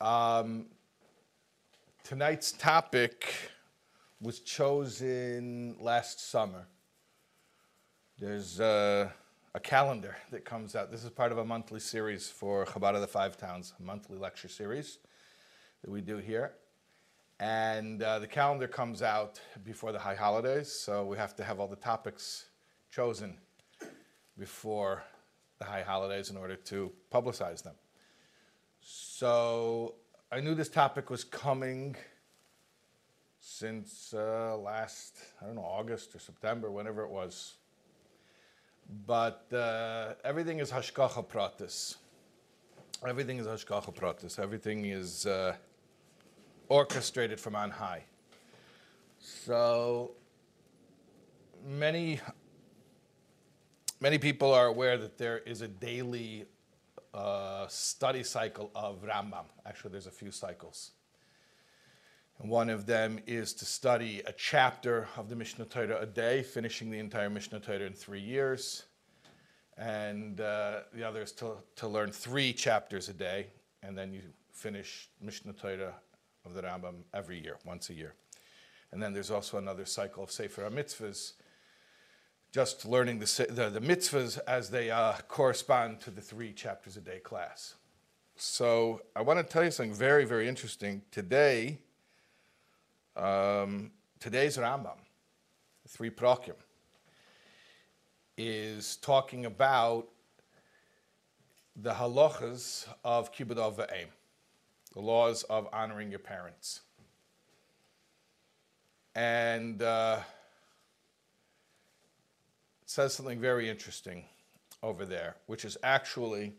Um, tonight's topic was chosen last summer. There's a calendar that comes out. This is part of a monthly series for Chabad of the Five Towns, a monthly lecture series that we do here. And uh, the calendar comes out before the high holidays, so we have to have all the topics chosen before the high holidays in order to publicize them. So I knew this topic was coming since uh, last, I don't know, August or September, whenever it was. But uh, everything is hashgacha pratis. Everything is hashgacha pratis. Everything is uh, orchestrated from on high. So many many people are aware that there is a daily uh, study cycle of Rambam. Actually, there's a few cycles. And one of them is to study a chapter of the Mishnah Torah a day, finishing the entire Mishnah Torah in three years. And uh, the other is to, to learn three chapters a day, and then you finish Mishnah Torah of the Rambam every year, once a year. And then there's also another cycle of Sefer HaMitzvahs, just learning the, the, the mitzvahs as they uh, correspond to the three chapters a day class. So I want to tell you something very, very interesting. Today, um, today's Rambam, three prakim, is talking about the halachas of kibbud av v'em, the laws of honoring your parents. And uh, says something very interesting over there, which is actually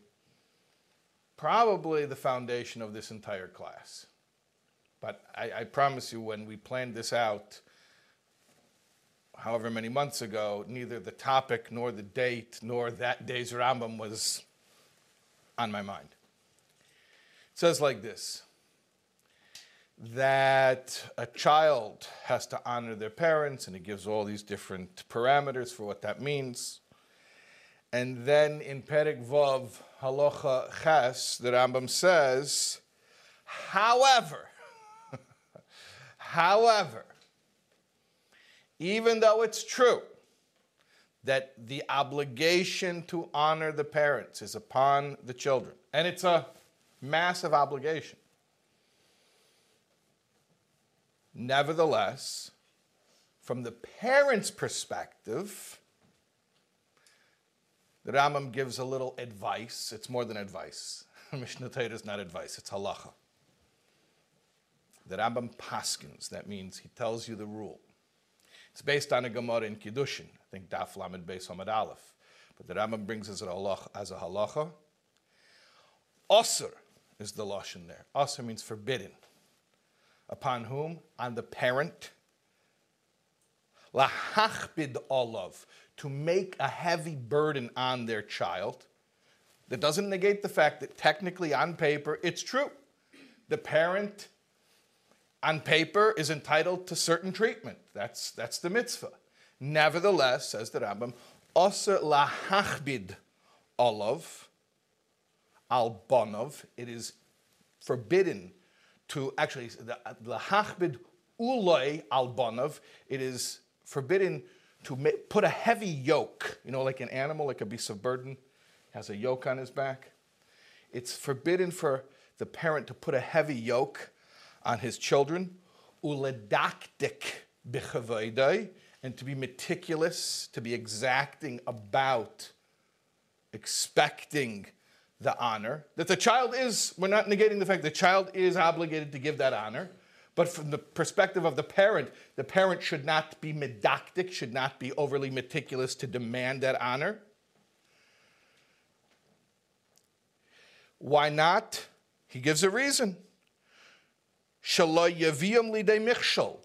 probably the foundation of this entire class. But I, I, promise you, when we planned this out, however many months ago, neither the topic nor the date nor that day's Rambam was on my mind. It says like this that a child has to honor their parents, and it gives all these different parameters for what that means. And then in Perik Vav Halacha Ches, the Rambam says, however, however, even though it's true that the obligation to honor the parents is upon the children, and it's a massive obligation, Nevertheless, from the parent's perspective, the Rambam gives a little advice. It's more than advice. Mishnah Torah is not advice, it's halacha. The Rambam paskins, that means he tells you the rule. It's based on a Gemara in Kiddushin, I think Daf Lamed Beis Amud Aleph. But the Rambam brings as a halacha. As a halacha. Osir is the lashon there. Osir means forbidden. Upon whom? On the parent. Lahachbid olav, to make a heavy burden on their child. That doesn't negate the fact that technically on paper it's true. The parent on paper is entitled to certain treatment. That's, that's the mitzvah. Nevertheless, says the Rambam, Oser lahachbid olav al bonov, it is forbidden to actually the, the hachbid uloi albanav, it is forbidden to put a heavy yoke, you know, like an animal, like a beast of burden, has a yoke on his back. It's forbidden for the parent to put a heavy yoke on his children, uledaktik bichavayday, and to be meticulous, to be exacting about expecting the honor, that the child is, we're not negating the fact the child is obligated to give that honor, but from the perspective of the parent, the parent should not be medactic, should not be overly meticulous to demand that honor. Why not? He gives a reason.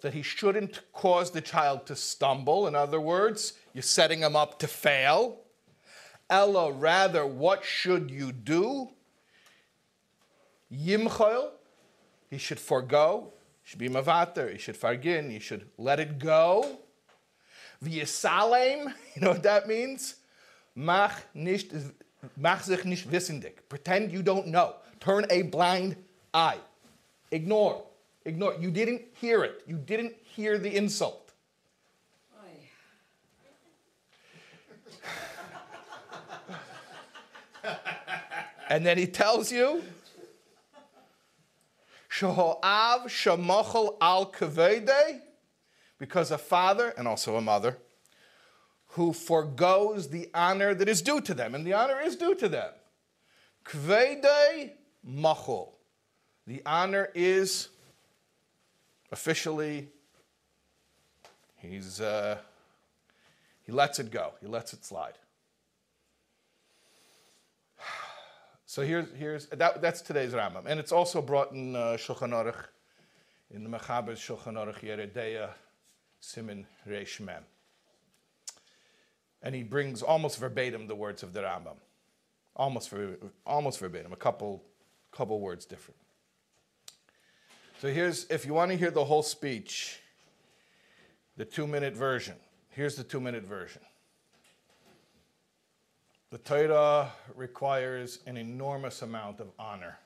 That he shouldn't cause the child to stumble. In other words, you're setting him up to fail. Ella, rather, what should you do? Yimchol, he should forego, he should be mavater, he should fargin, he should let it go. V'yisalem, you know what that means? Mach nicht, mach sich nicht wissendig. Pretend you don't know. Turn a blind eye. Ignore. Ignore. You didn't hear it. You didn't hear the insult. And then he tells you, Sheho'av shemochel al because a father and also a mother who forgoes the honor that is due to them, and the honor is due to them. Kvede machol. The honor is officially, he's, uh, he lets it go, he lets it slide. So here's, here's that, that's today's Rambam. And it's also brought in uh, Shulchan Aruch, in the Mechaber's Shulchan Aruch Yoreh De'ah Simin Reish Mem. And he brings almost verbatim the words of the Rambam. Almost, almost verbatim, a couple, couple words different. So here's, if you want to hear the whole speech, the two minute version, here's the two minute version. The Torah requires an enormous amount of honor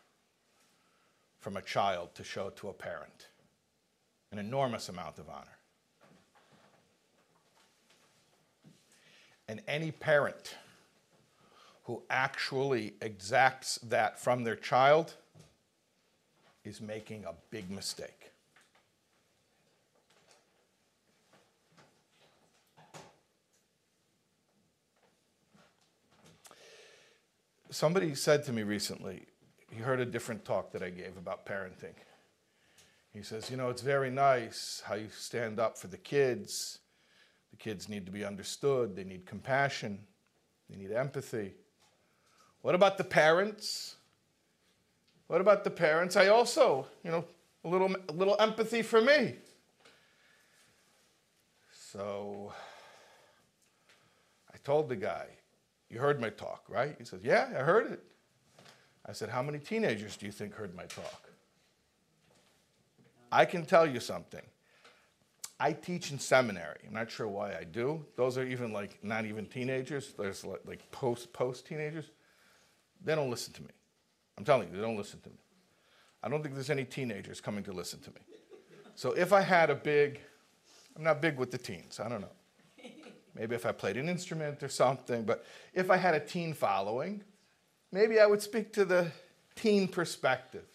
from a child to show to a parent. An enormous amount of honor. And any parent who actually exacts that from their child is making a big mistake. Somebody said to me recently, he heard a different talk that I gave about parenting. He says, You know, it's very nice how you stand up for the kids. The kids need to be understood, they need compassion, they need empathy. What about the parents? What about the parents? I also, you know, a little, a little empathy for me. So I told the guy, You heard my talk, right? He says, Yeah, I heard it. I said, How many teenagers do you think heard my talk? I can tell you something. I teach in seminary. I'm not sure why I do. Those are even like not even teenagers. There's like, like post post teenagers. They don't listen to me. I'm telling you, they don't listen to me. I don't think there's any teenagers coming to listen to me. So if I had a big, I'm not big with the teens. I don't know. Maybe if I played an instrument or something, but if I had a teen following, maybe I would speak to the teen perspective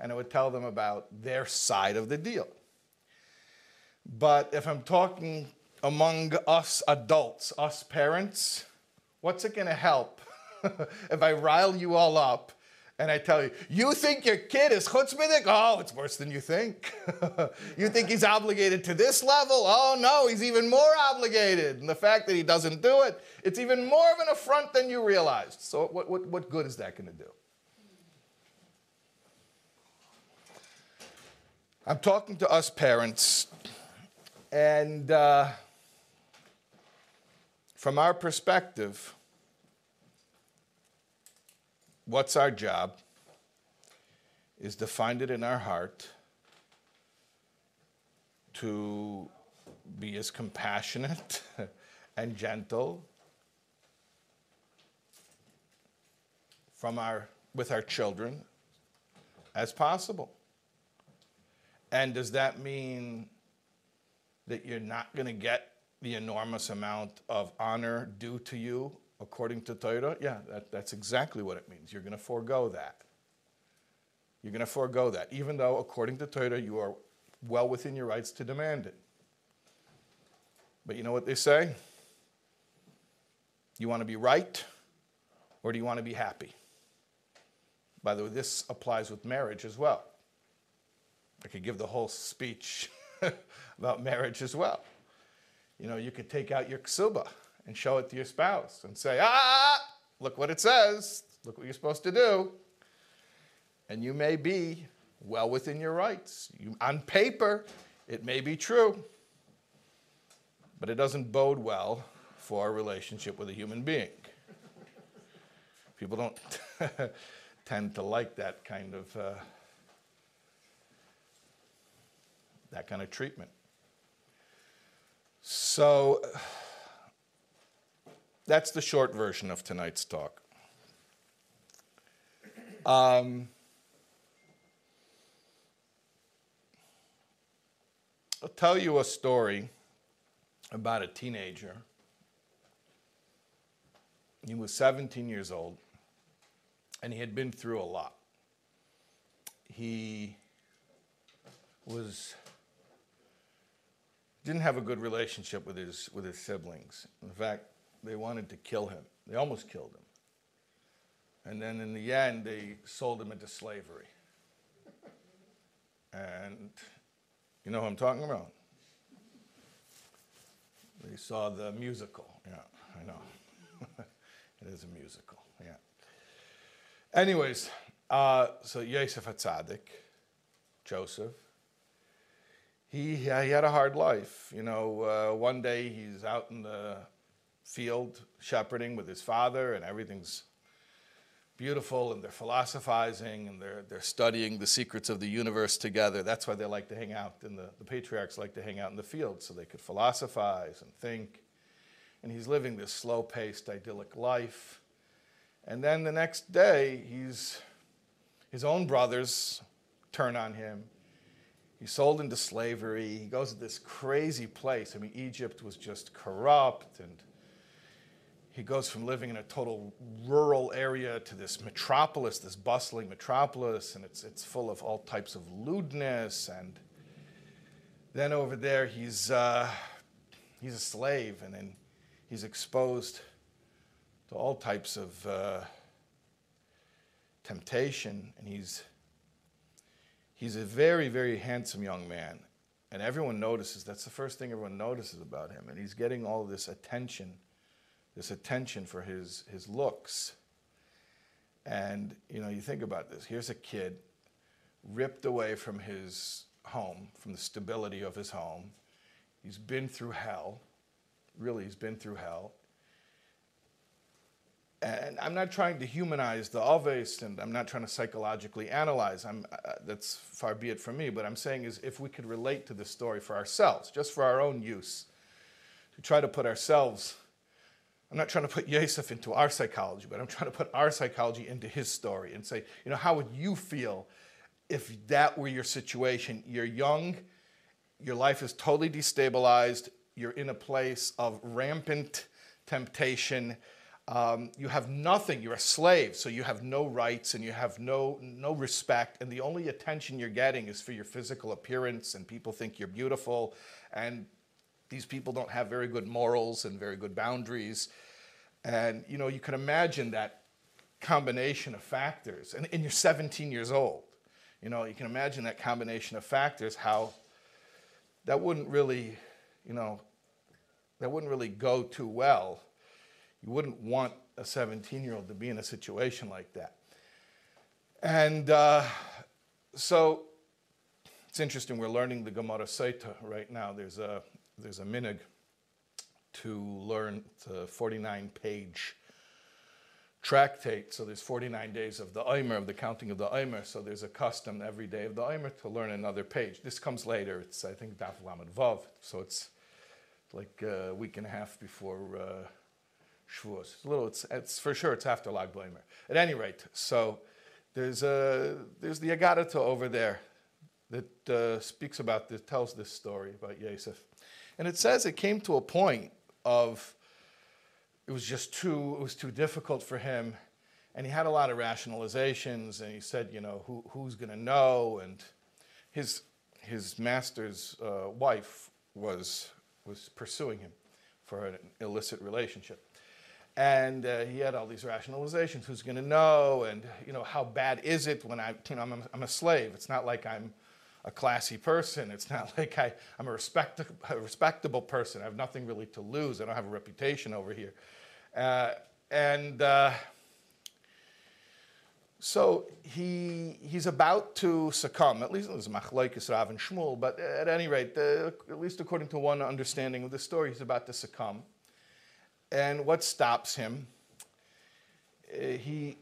and I would tell them about their side of the deal. But if I'm talking among us adults, us parents, what's it going to help if I rile you all up and I tell you, you think your kid is chutzpahdik? Oh, it's worse than you think. you think he's obligated to this level? Oh no, he's even more obligated. And the fact that he doesn't do it, it's even more of an affront than you realized. So what, what, what good is that going to do? I'm talking to us parents, and uh, from our perspective, what's our job is to find it in our heart to be as compassionate and gentle from our with our children as possible. And does that mean that you're not going to get the enormous amount of honor due to you according to Torah, yeah, that, that's exactly what it means. You're going to forego that. You're going to forego that, even though according to Torah you are well within your rights to demand it. But you know what they say? You want to be right, or do you want to be happy? By the way, this applies with marriage as well. I could give the whole speech about marriage as well. You know, you could take out your ksuba and show it to your spouse and say, ah, look what it says, look what you're supposed to do. And you may be well within your rights. You, on paper, it may be true, but it doesn't bode well for a relationship with a human being. People don't tend to like that kind of uh, that kind of treatment. So that's the short version of tonight's talk. Um, I'll tell you a story about a teenager. He was 17 years old, and he had been through a lot. He was didn't have a good relationship with his with his siblings. In fact, they wanted to kill him. They almost killed him. And then in the end, they sold him into slavery. And you know who I'm talking about? They saw the musical. Yeah, I know. it is a musical. Yeah. Anyways, uh, so Yosef Hatzadik, Joseph, he, he had a hard life. You know, uh, one day he's out in the field shepherding with his father, and everything's beautiful, and they're philosophizing and they're, they're studying the secrets of the universe together. That's why they like to hang out, and the, the patriarchs like to hang out in the field so they could philosophize and think. And he's living this slow paced, idyllic life. And then the next day, he's, his own brothers turn on him He's sold into slavery. He goes to this crazy place. I mean, Egypt was just corrupt, and he goes from living in a total rural area to this metropolis, this bustling metropolis, and it's, it's full of all types of lewdness. And then over there, he's, uh, he's a slave, and then he's exposed to all types of uh, temptation, and he's He's a very, very handsome young man. And everyone notices, that's the first thing everyone notices about him. And he's getting all this attention, this attention for his, his looks. And, you know, you think about this. Here's a kid ripped away from his home, from the stability of his home. He's been through hell. Really, he's been through hell and I'm not trying to humanize the Aves, and I'm not trying to psychologically analyze. I'm, uh, that's far be it from me. But I'm saying is if we could relate to this story for ourselves, just for our own use, to try to put ourselves. I'm not trying to put Yosef into our psychology, but I'm trying to put our psychology into his story and say, you know, how would you feel if that were your situation? You're young, your life is totally destabilized, you're in a place of rampant temptation um, you have nothing. You're a slave, so you have no rights and you have no no respect. And the only attention you're getting is for your physical appearance, and people think you're beautiful. And these people don't have very good morals and very good boundaries. And you know, you can imagine that combination of factors. And, and you're 17 years old. You know, you can imagine that combination of factors. How that wouldn't really, you know, that wouldn't really go too well you wouldn't want a 17 year old to be in a situation like that. And uh, so it's interesting, we're learning the Gemara Sota right now. There's a, there's a minhag to learn the 49 page tractate. So there's 49 days of the Omer, of the counting of the Omer. So there's a custom every day of the Omer to learn another page. This comes later. It's, I think, Daf Lamed Vav. So it's like a week and a half before uh, Shavuos. It's little, it's, it's for sure it's after Lag B'Omer. At any rate, so there's a there's the Agadata over there that uh, speaks about this, tells this story about Yosef, and it says it came to a point of it was just too it was too difficult for him, and he had a lot of rationalizations, and he said, you know, who, who's going to know, and his his master's uh, wife was was pursuing him for an illicit relationship. And uh, he had all these rationalizations. Who's going to know? And you know, how bad is it when I, you know, I'm I'm a slave? It's not like I'm a classy person. It's not like I, I'm a, respect, a respectable person. I have nothing really to lose. I don't have a reputation over here. Uh, and uh, so he, he's about to succumb. At least it there's Machlokes Rav and Shmuel, but at any rate, uh, at least according to one understanding of the story, he's about to succumb. And what stops him? Uh, he,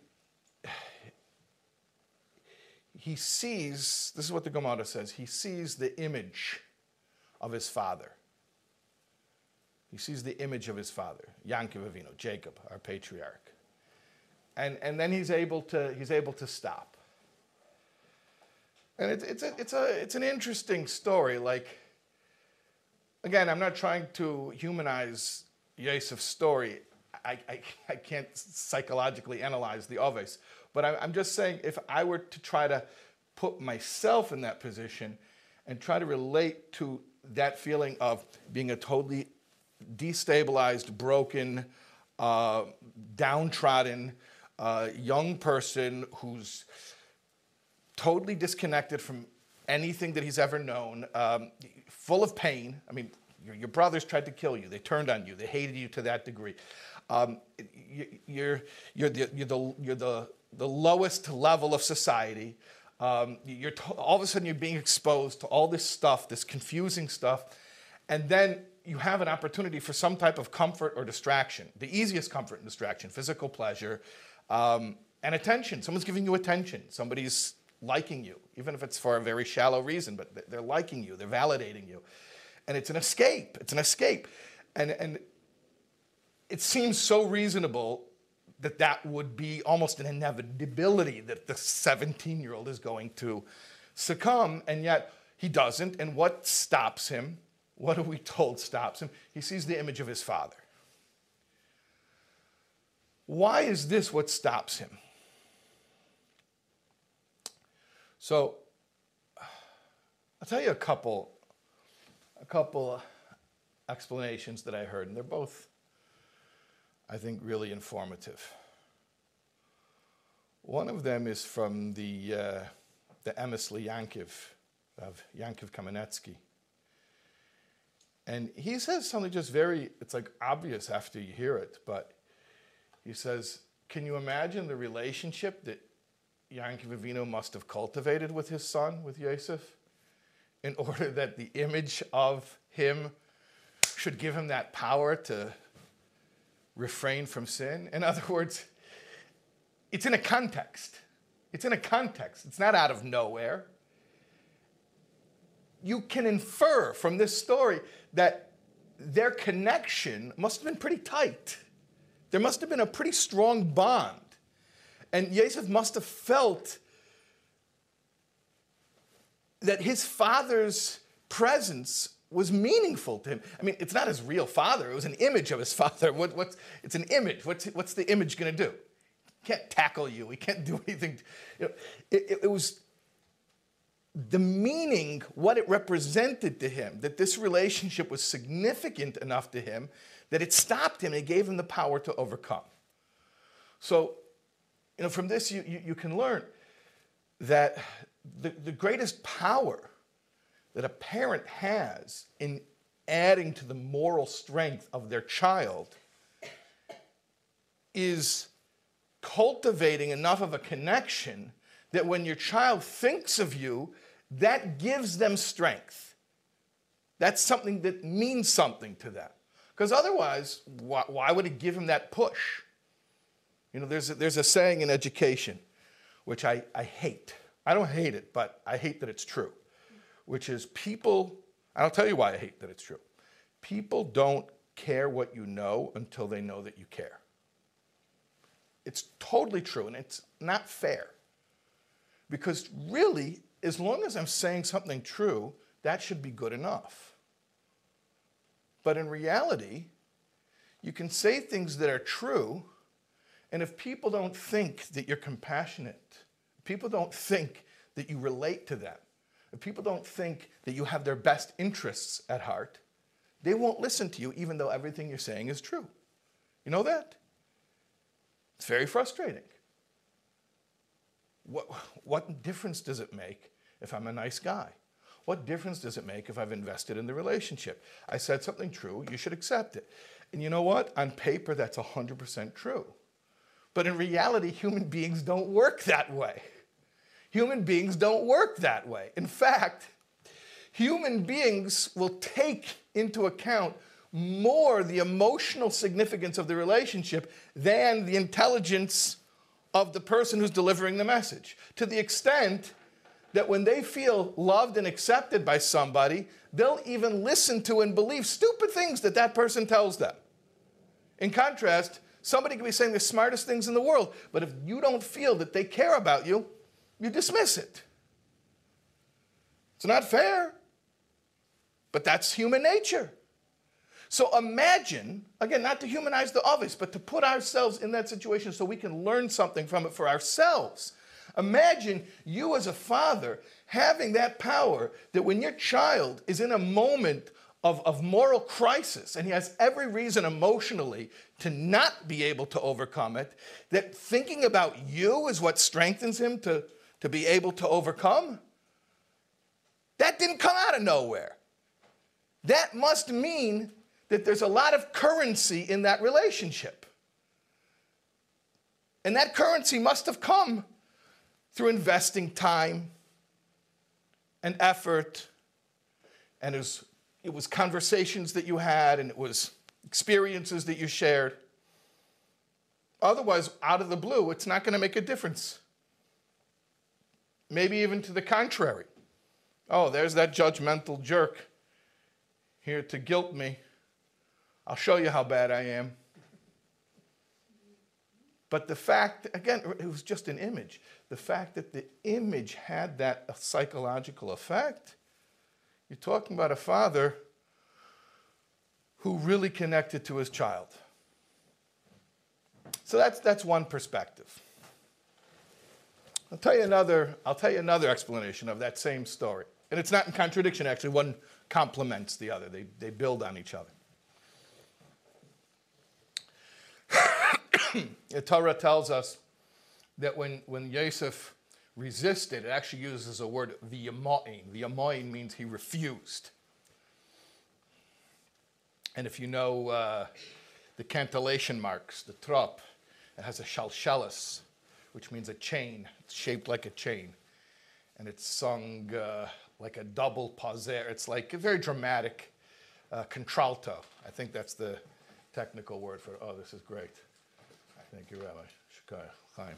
he sees, this is what the Gemara says, he sees the image of his father. He sees the image of his father, Yankov Avinu, Jacob, our patriarch. And, and then he's able to, he's able to stop. And it's, it's, a, it's, a, it's an interesting story. Like, again, I'm not trying to humanize Yosef's story. I, I, I can't psychologically analyze the Oves. But I, I'm just saying, if I were to try to put myself in that position and try to relate to that feeling of being a totally destabilized, broken, uh, downtrodden uh, young person who's totally disconnected from anything that he's ever known, um, full of pain. I mean, your, your, brothers tried to kill you, they turned on you, they hated you to that degree. Um, you, you're, you're, the, you're, the, you're the, the lowest level of society. Um, you're all of a sudden, you're being exposed to all this stuff, this confusing stuff, and then you have an opportunity for some type of comfort or distraction. The easiest comfort and distraction, physical pleasure, um, and attention. Someone's giving you attention. Somebody's liking you, even if it's for a very shallow reason, but they're liking you, they're validating you. And it's an escape. It's an escape. And, and it seems so reasonable that that would be almost an inevitability that the 17 year old is going to succumb, and yet he doesn't. And what stops him? What are we told stops him? He sees the image of his father. Why is this what stops him? So, I'll tell you a couple, a couple uh, explanations that I heard, and they're both I think, really informative. One of them is from the, uh, the Emes L' Yankiv of Yankiv Kamenetsky. And he says something just very, it's like obvious after you hear it, but he says, Can you imagine the relationship that Yankiv Avinu must have cultivated with his son, with Yosef, in order that the image of him should give him that power to refrain from sin. In other words, it's in a context. It's in a context. It's not out of nowhere. You can infer from this story that their connection must have been pretty tight. There must have been a pretty strong bond. And Yosef must have felt that his father's presence was meaningful to him. I mean, it's not his real father, it was an image of his father. What, what's, it's an image. What's, what's the image going to do? He can't tackle you, he can't do anything. You know, it, it, it was the meaning, what it represented to him, that this relationship was significant enough to him that it stopped him and it gave him the power to overcome. So, you know, from this, you, you, you can learn that the, the greatest power that a parent has in adding to the moral strength of their child is cultivating enough of a connection that when your child thinks of you, that gives them strength. That's something that means something to them. Because otherwise, why, why, would it give him that push? You know, there's a, there's a saying in education, which I, I hate. I don't hate it, but I hate that it's true which is people, I'll tell you why I hate that it's true. People don't care what you know until they know that you care. It's totally true, and it's not fair. Because really, as long as I'm saying something true, that should be good enough. But in reality, you can say things that are true, and if people don't think that you're compassionate, people don't think that you relate to them, if people don't think that you have their best interests at heart, they won't listen to you even though everything you're saying is true. You know that? It's very frustrating. What, what difference does it make if I'm a nice guy? What difference does it make if I've invested in the relationship? I said something true, you should accept it. And you know what? On paper, that's 100% true. But in reality, human beings don't work that way. Human beings don't work that way. In fact, human beings will take into account more the emotional significance of the relationship than the intelligence of the person who's delivering the message. To the extent that when they feel loved and accepted by somebody, they'll even listen to and believe stupid things that that person tells them. In contrast, somebody can be saying the smartest things in the world, but if you don't feel that they care about you, you dismiss it. It's not fair, but that's human nature. So imagine, again, not to humanize the Oves, but to put ourselves in that situation so we can learn something from it for ourselves. Imagine you as a father having that power that when your child is in a moment of, of moral crisis and he has every reason emotionally to not be able to overcome it, that thinking about you is what strengthens him to, to be able to overcome. That didn't come out of nowhere. That must mean that there's a lot of currency in that relationship. And that currency must have come through investing time and effort, and it was, it was conversations that you had, and it was experiences that you shared. Otherwise, out of the blue, it's not going to make a difference. Maybe even to the contrary. Oh, there's that judgmental jerk here to guilt me. I'll show you how bad I am. But the fact, again, it was just an image. The fact that the image had that psychological effect, you're talking about a father who really connected to his child. So that's, that's one perspective. I'll tell you another, I'll tell you another explanation of that same story. And it's not in contradiction, actually. One complements the other, they, they build on each other. the Torah tells us that when, when Yosef resisted, it actually uses a word, the yamoin. The V'yamoin means he refused. And if you know uh, the cantillation marks, the trop, it has a shalshalis, which means a chain. It's shaped like a chain. And it's sung uh, like a double pauser. It's like a very dramatic uh, contralto. I think that's the technical word for, oh, this is great. Thank you, Rabbi Shakai Chaim.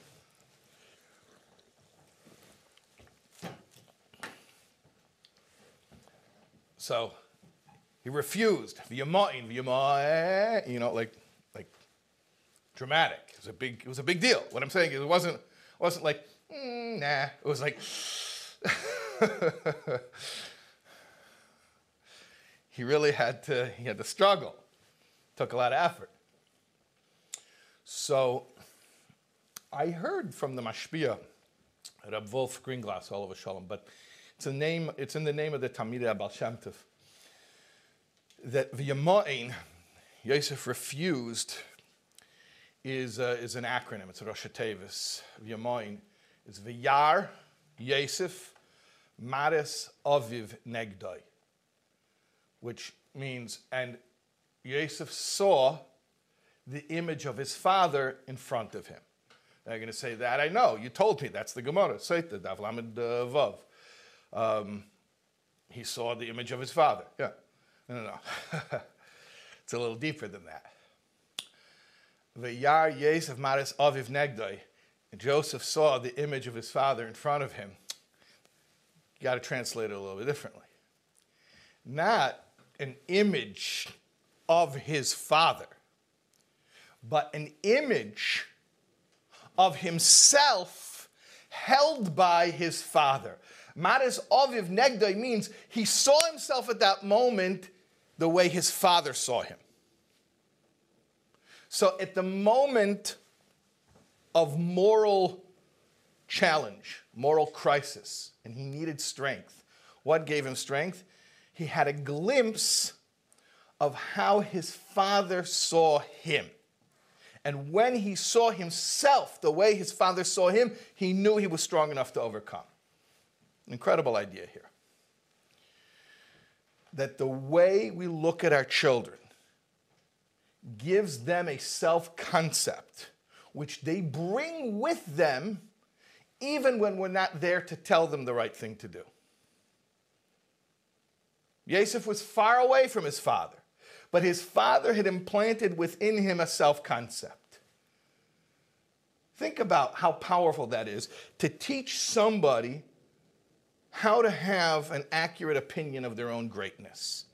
So he refused. You know, like dramatic. It was a big it was a big deal. What I'm saying is it wasn't it wasn't like mm, nah. It was like he really had to he had to struggle. Took a lot of effort. So I heard from the Mashpia, Rab Wolf Greenglass, all over shalom, but it's, a name, it's in the name of the Talmidei HaBaal Shem Tov, that V'yamoin, Yosef refused, is, uh, is an acronym. It's Rosh Tevis. V'yamoin is V'yar, Yosef, Maris, Aviv, Negdai, which means, and Yosef saw the image of his father in front of him. They're going to say that I know. You told me. That's the Gemara. Sota Daf Lamed uh, Vav. Um, he saw the image of his father. Yeah. No, no, no. it's a little deeper than that. V'yar Yosef Maris Aviv Negdoi. Joseph saw the image of his father in front of him. You got to translate it a little bit differently. Not an image of his father but an image of himself held by his father. Maris Oviv Negdoi means he saw himself at that moment the way his father saw him. So at the moment of moral challenge, moral crisis, and he needed strength, what gave him strength? He had a glimpse of how his father saw him. And when he saw himself the way his father saw him, he knew he was strong enough to overcome. Incredible idea here. That the way we look at our children gives them a self concept which they bring with them even when we're not there to tell them the right thing to do. Yosef was far away from his father but his father had implanted within him a self concept. Think about how powerful that is to teach somebody how to have an accurate opinion of their own greatness.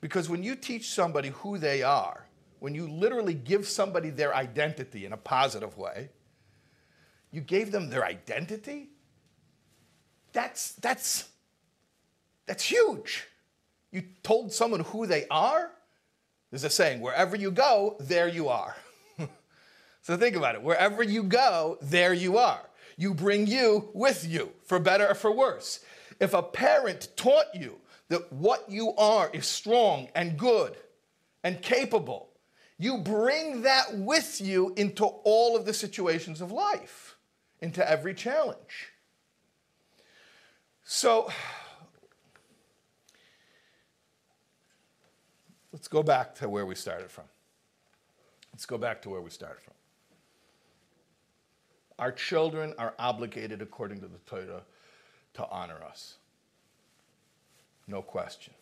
Because when you teach somebody who they are, when you literally give somebody their identity in a positive way, you gave them their identity? That's, that's, that's huge. You told someone who they are? There's a saying wherever you go, there you are. so think about it. Wherever you go, there you are. You bring you with you, for better or for worse. If a parent taught you that what you are is strong and good and capable, you bring that with you into all of the situations of life, into every challenge. So, let's go back to where we started from. Let's go back to where we started from. Our children are obligated, according to the Torah, to honor us. No question.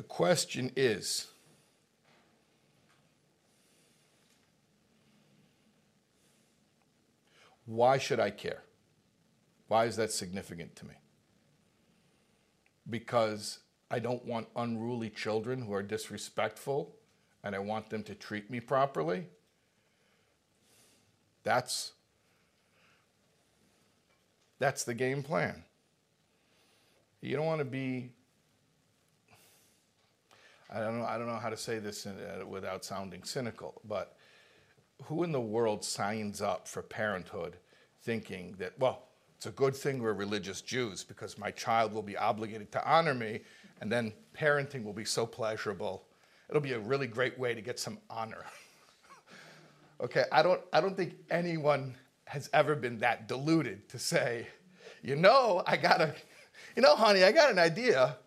The question is why should I care? Why is that significant to me? Because I don't want unruly children who are disrespectful and I want them to treat me properly. That's that's the game plan. You don't want to be I don't know, I don't know how to say this in, uh, without sounding cynical, but who in the world signs up for parenthood thinking that, well, it's a good thing we're religious Jews because my child will be obligated to honor me, and then parenting will be so pleasurable. It'll be a really great way to get some honor. okay, I don't, I don't think anyone has ever been that deluded to say, you know, I got a, you know, honey, I got an idea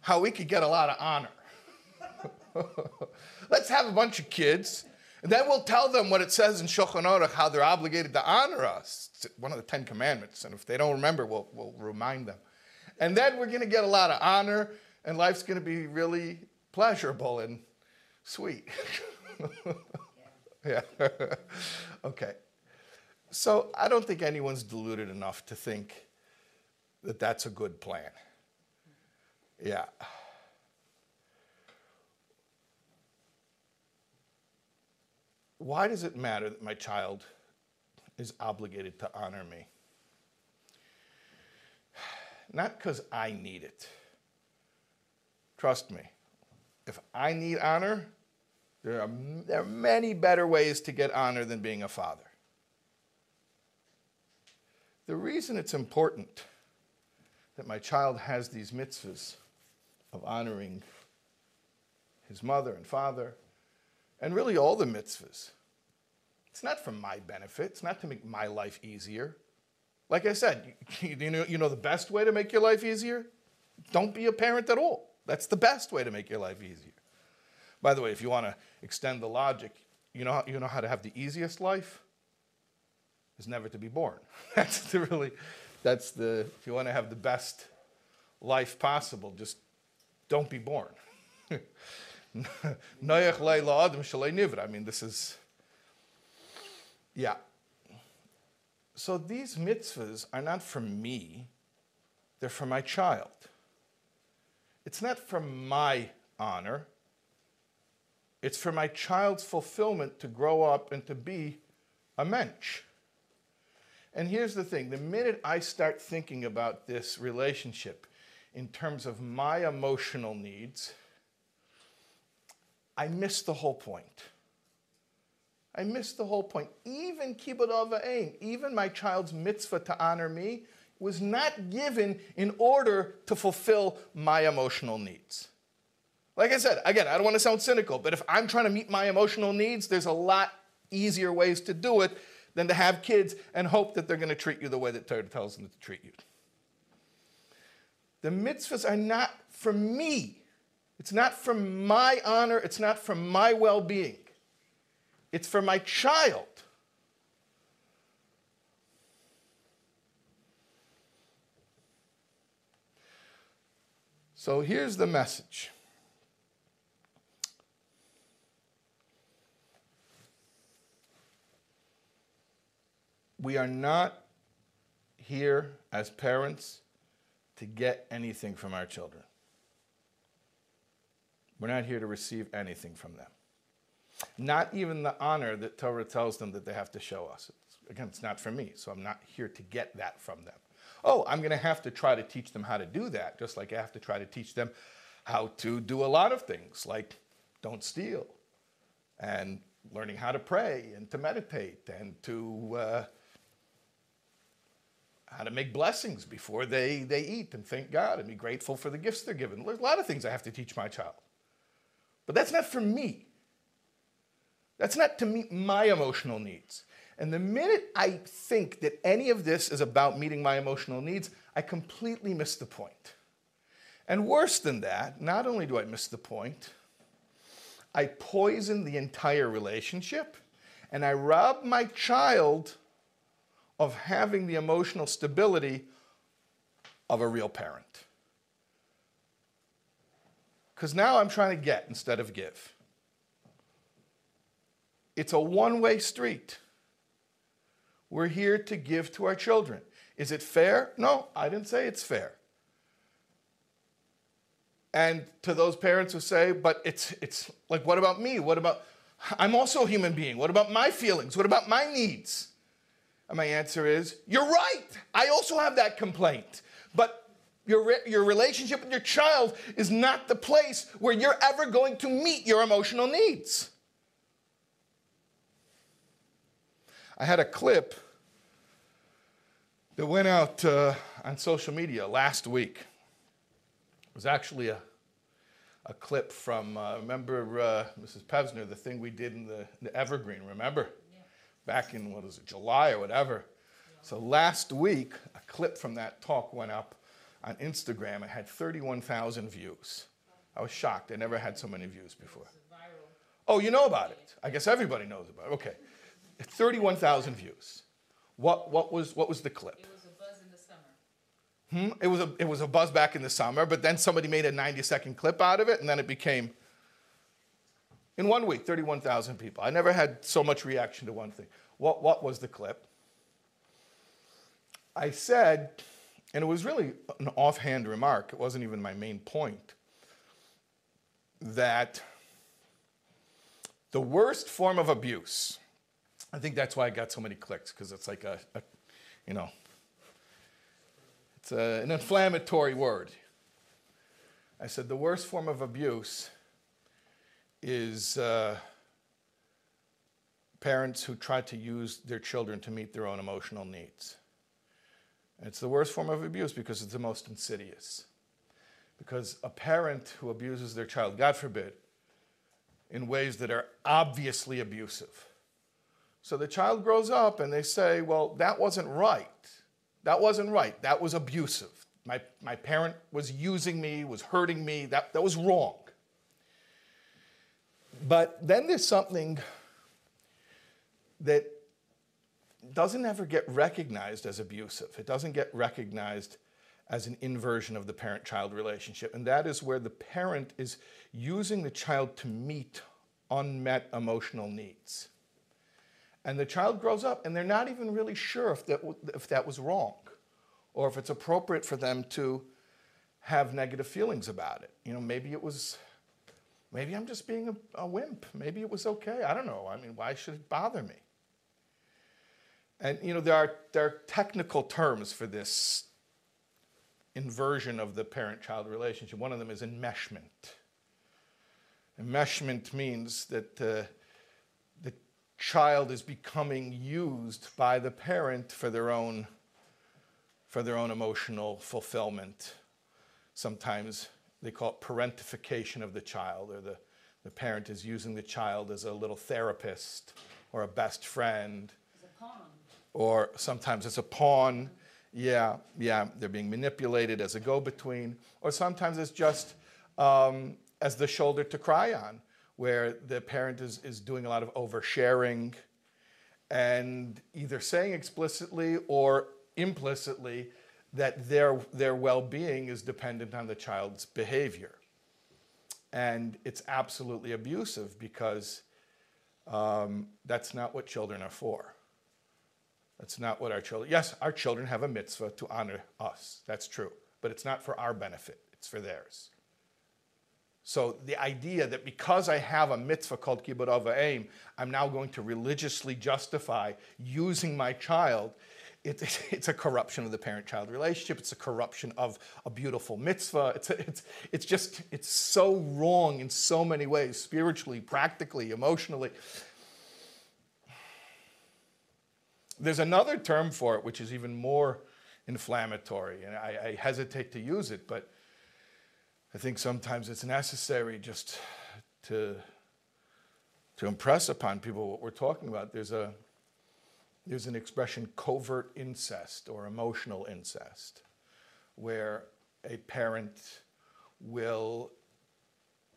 how we could get a lot of honor. Let's have a bunch of kids, and then we'll tell them what it says in Shulchan Aruch, how they're obligated to honor us. It's one of the Ten Commandments, and if they don't remember, we'll, we'll remind them. And then we're going to get a lot of honor, and life's going to be really pleasurable and sweet. yeah. okay. So I don't think anyone's deluded enough to think that that's a good plan. Yeah. Why does it matter that my child is obligated to honor me? Not because I need it. Trust me, if I need honor, there are, there are many better ways to get honor than being a father. The reason it's important that my child has these mitzvahs of honoring his mother and father, and really all the mitzvahs. It's not for my benefit, it's not to make my life easier. Like I said, you, know, you know the best way to make your life easier? Don't be a parent at all. That's the best way to make your life easier. By the way, if you want to extend the logic, you know, you know how to have the easiest life? Is never to be born. That's the really, that's the, if you want to have the best life possible, just don't be born. I mean, this is, yeah. So these mitzvahs are not for me, they're for my child. It's not for my honor, it's for my child's fulfillment to grow up and to be a mensch. And here's the thing the minute I start thinking about this relationship in terms of my emotional needs, I missed the whole point. I missed the whole point. Even kibbud ava'ain, even my child's mitzvah to honor me, was not given in order to fulfill my emotional needs. Like I said, again, I don't want to sound cynical, but if I'm trying to meet my emotional needs, there's a lot easier ways to do it than to have kids and hope that they're going to treat you the way that Torah tells them to treat you. The mitzvahs are not for me. It's not for my honor. It's not for my well being. It's for my child. So here's the message. We are not here as parents to get anything from our children. We're not here to receive anything from them. Not even the honor that Torah tells them that they have to show us. It's, again, it's not for me, so I'm not here to get that from them. Oh, I'm going to have to try to teach them how to do that, just like I have to try to teach them how to do a lot of things, like don't steal, and learning how to pray and to meditate and to uh, how to make blessings before they, they eat and thank God and be grateful for the gifts they're given. There's a lot of things I have to teach my child. But that's not for me. That's not to meet my emotional needs. And the minute I think that any of this is about meeting my emotional needs, I completely miss the point. And worse than that, not only do I miss the point, I poison the entire relationship and I rob my child of having the emotional stability of a real parent. Because now I'm trying to get instead of give. It's a one way street. We're here to give to our children. Is it fair? No, I didn't say it's fair. And to those parents who say, but it's, it's like, what about me? What about, I'm also a human being. What about my feelings? What about my needs? And my answer is, you're right. I also have that complaint. But your, re- your relationship with your child is not the place where you're ever going to meet your emotional needs. I had a clip that went out uh, on social media last week. It was actually a, a clip from, uh, remember uh, Mrs. Pevsner, the thing we did in the, the Evergreen, remember? Yeah. Back in, what was it, July or whatever. Yeah. So last week, a clip from that talk went up on Instagram. It had 31,000 views. I was shocked. I never had so many views before. Oh, you know about it. I guess everybody knows about it. Okay. 31,000 views. What, what, was, what was the clip? It was a buzz in the summer. Hmm? It, was a, it was a buzz back in the summer, but then somebody made a 90 second clip out of it, and then it became, in one week, 31,000 people. I never had so much reaction to one thing. What, what was the clip? I said, and it was really an offhand remark, it wasn't even my main point, that the worst form of abuse I think that's why I got so many clicks because it's like a, a, you know, it's a, an inflammatory word. I said the worst form of abuse is uh, parents who try to use their children to meet their own emotional needs. And it's the worst form of abuse because it's the most insidious. Because a parent who abuses their child, God forbid, in ways that are obviously abusive, so the child grows up and they say, well, that wasn't right. That wasn't right. That was abusive. My, my parent was using me, was hurting me. That, that was wrong. But then there's something that doesn't ever get recognized as abusive. It doesn't get recognized as an inversion of the parent child relationship. And that is where the parent is using the child to meet unmet emotional needs. And the child grows up and they're not even really sure if that, if that was wrong or if it's appropriate for them to have negative feelings about it. You know, maybe it was, maybe I'm just being a, a wimp. Maybe it was okay. I don't know. I mean, why should it bother me? And, you know, there are, there are technical terms for this inversion of the parent child relationship. One of them is enmeshment. Enmeshment means that. Uh, child is becoming used by the parent for their own for their own emotional fulfillment. Sometimes they call it parentification of the child, or the, the parent is using the child as a little therapist or a best friend. Or sometimes it's a pawn. Yeah, yeah, they're being manipulated as a go between. Or sometimes it's just um, as the shoulder to cry on where the parent is, is doing a lot of oversharing and either saying explicitly or implicitly that their, their well being is dependent on the child's behavior. And it's absolutely abusive because um, that's not what children are for. That's not what our children, yes, our children have a mitzvah to honor us. That's true. But it's not for our benefit, it's for theirs. So the idea that because I have a mitzvah called kibbud eim, I'm now going to religiously justify using my child it, it's a corruption of the parent-child relationship. It's a corruption of a beautiful mitzvah. It's, it's, it's just, it's so wrong in so many ways, spiritually, practically, emotionally. There's another term for it, which is even more inflammatory, and I, I hesitate to use it, but I think sometimes it's necessary just to, to impress upon people what we're talking about. There's a there's an expression covert incest or emotional incest, where a parent will,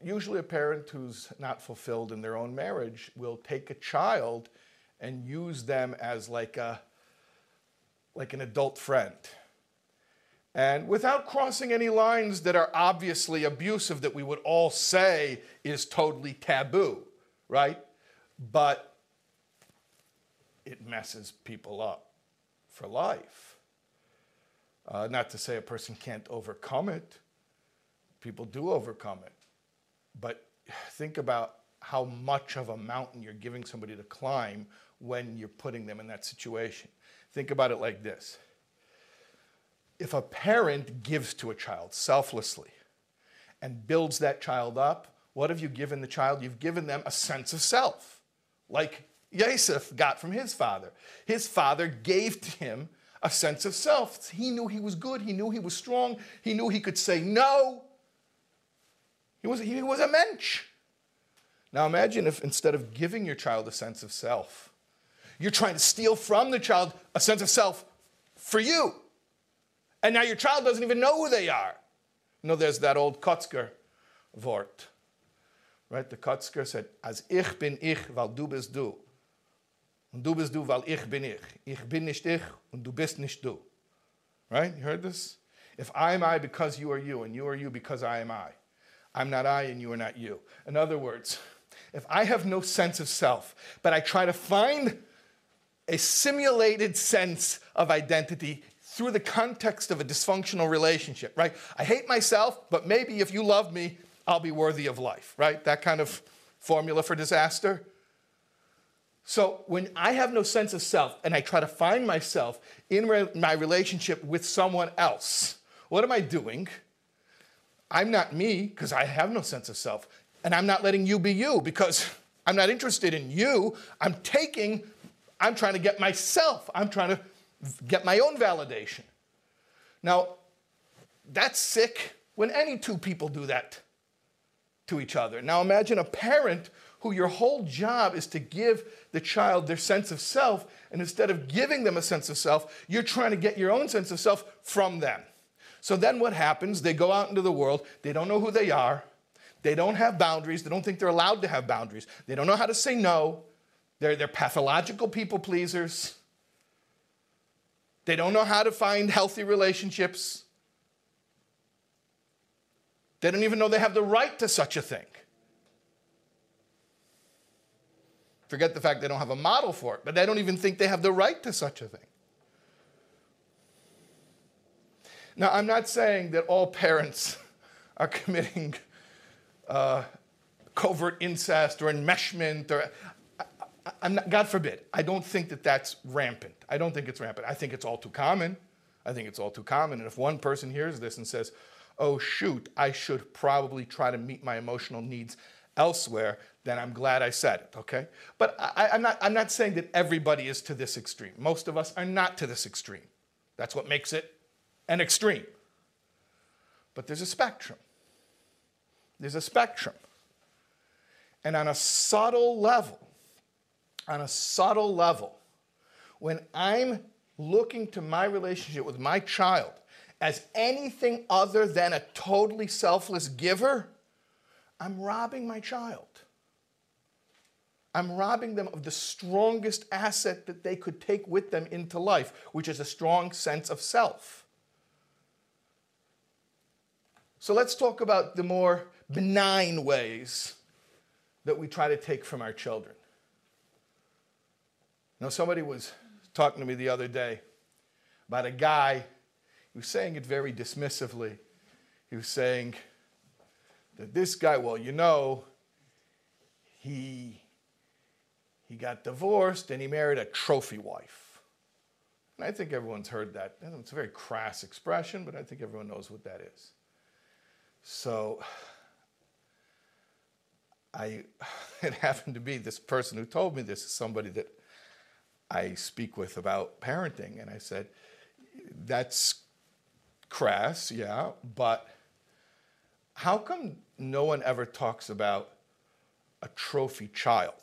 usually a parent who's not fulfilled in their own marriage, will take a child and use them as like a like an adult friend. And without crossing any lines that are obviously abusive that we would all say is totally taboo, right? But it messes people up for life. Uh, not to say a person can't overcome it, people do overcome it. But think about how much of a mountain you're giving somebody to climb when you're putting them in that situation. Think about it like this if a parent gives to a child selflessly and builds that child up, what have you given the child? You've given them a sense of self, like Yosef got from his father. His father gave to him a sense of self. He knew he was good, he knew he was strong, he knew he could say no. He was, he was a mensch. Now imagine if instead of giving your child a sense of self, you're trying to steal from the child a sense of self for you. And now your child doesn't even know who they are. You know, there's that old Kotzker Wort, right? The Kotzker said, As ich bin ich, weil du bist du. Und du bist du, weil ich bin ich. Ich bin nicht ich und du bist nicht du. Right? You heard this? If I am I because you are you, and you are you because I am I, I'm not I and you are not you. In other words, if I have no sense of self, but I try to find a simulated sense of identity through the context of a dysfunctional relationship, right? I hate myself, but maybe if you love me, I'll be worthy of life, right? That kind of formula for disaster. So when I have no sense of self and I try to find myself in re- my relationship with someone else, what am I doing? I'm not me because I have no sense of self. And I'm not letting you be you because I'm not interested in you. I'm taking, I'm trying to get myself, I'm trying to get my own validation. Now, that's sick when any two people do that to each other. Now imagine a parent who your whole job is to give the child their sense of self, and instead of giving them a sense of self, you're trying to get your own sense of self from them. So then what happens? They go out into the world, they don't know who they are, they don't have boundaries, they don't think they're allowed to have boundaries, they don't know how to say no, they're, they're pathological people pleasers. They don't know how to find healthy relationships. They don't even know they have the right to such a thing. Forget the fact they don't have a model for it, but they don't even think they have the right to such a thing. Now, I'm not saying that all parents are committing uh, covert incest or enmeshment or not, God forbid. I don't think that that's rampant. I don't think it's rampant. I think it's all too common. I think it's all too common. And if one person hears this and says, "Oh shoot, I should probably try to meet my emotional needs elsewhere," then I'm glad I said it, okay? But I, am not, I'm not saying that everybody is to this extreme. Most of us are not to this extreme. That's what makes it an extreme. But there's a spectrum. There's a spectrum. And on a subtle level, on a subtle level, when I'm looking to my relationship with my child as anything other than a totally selfless giver, I'm robbing my child. I'm robbing them of the strongest asset that they could take with them into life, which is a strong sense of self. So let's talk about the more benign ways that we try to take from our children. Now, somebody was talking to me the other day about a guy, he was saying it very dismissively. He was saying that this guy, well, you know, he he got divorced and he married a trophy wife. And I think everyone's heard that. It's a very crass expression, but I think everyone knows what that is. So I, it happened to be this person who told me this is somebody that I speak with about parenting. And I said, that's crass, yeah, but how come no one ever talks about a trophy child?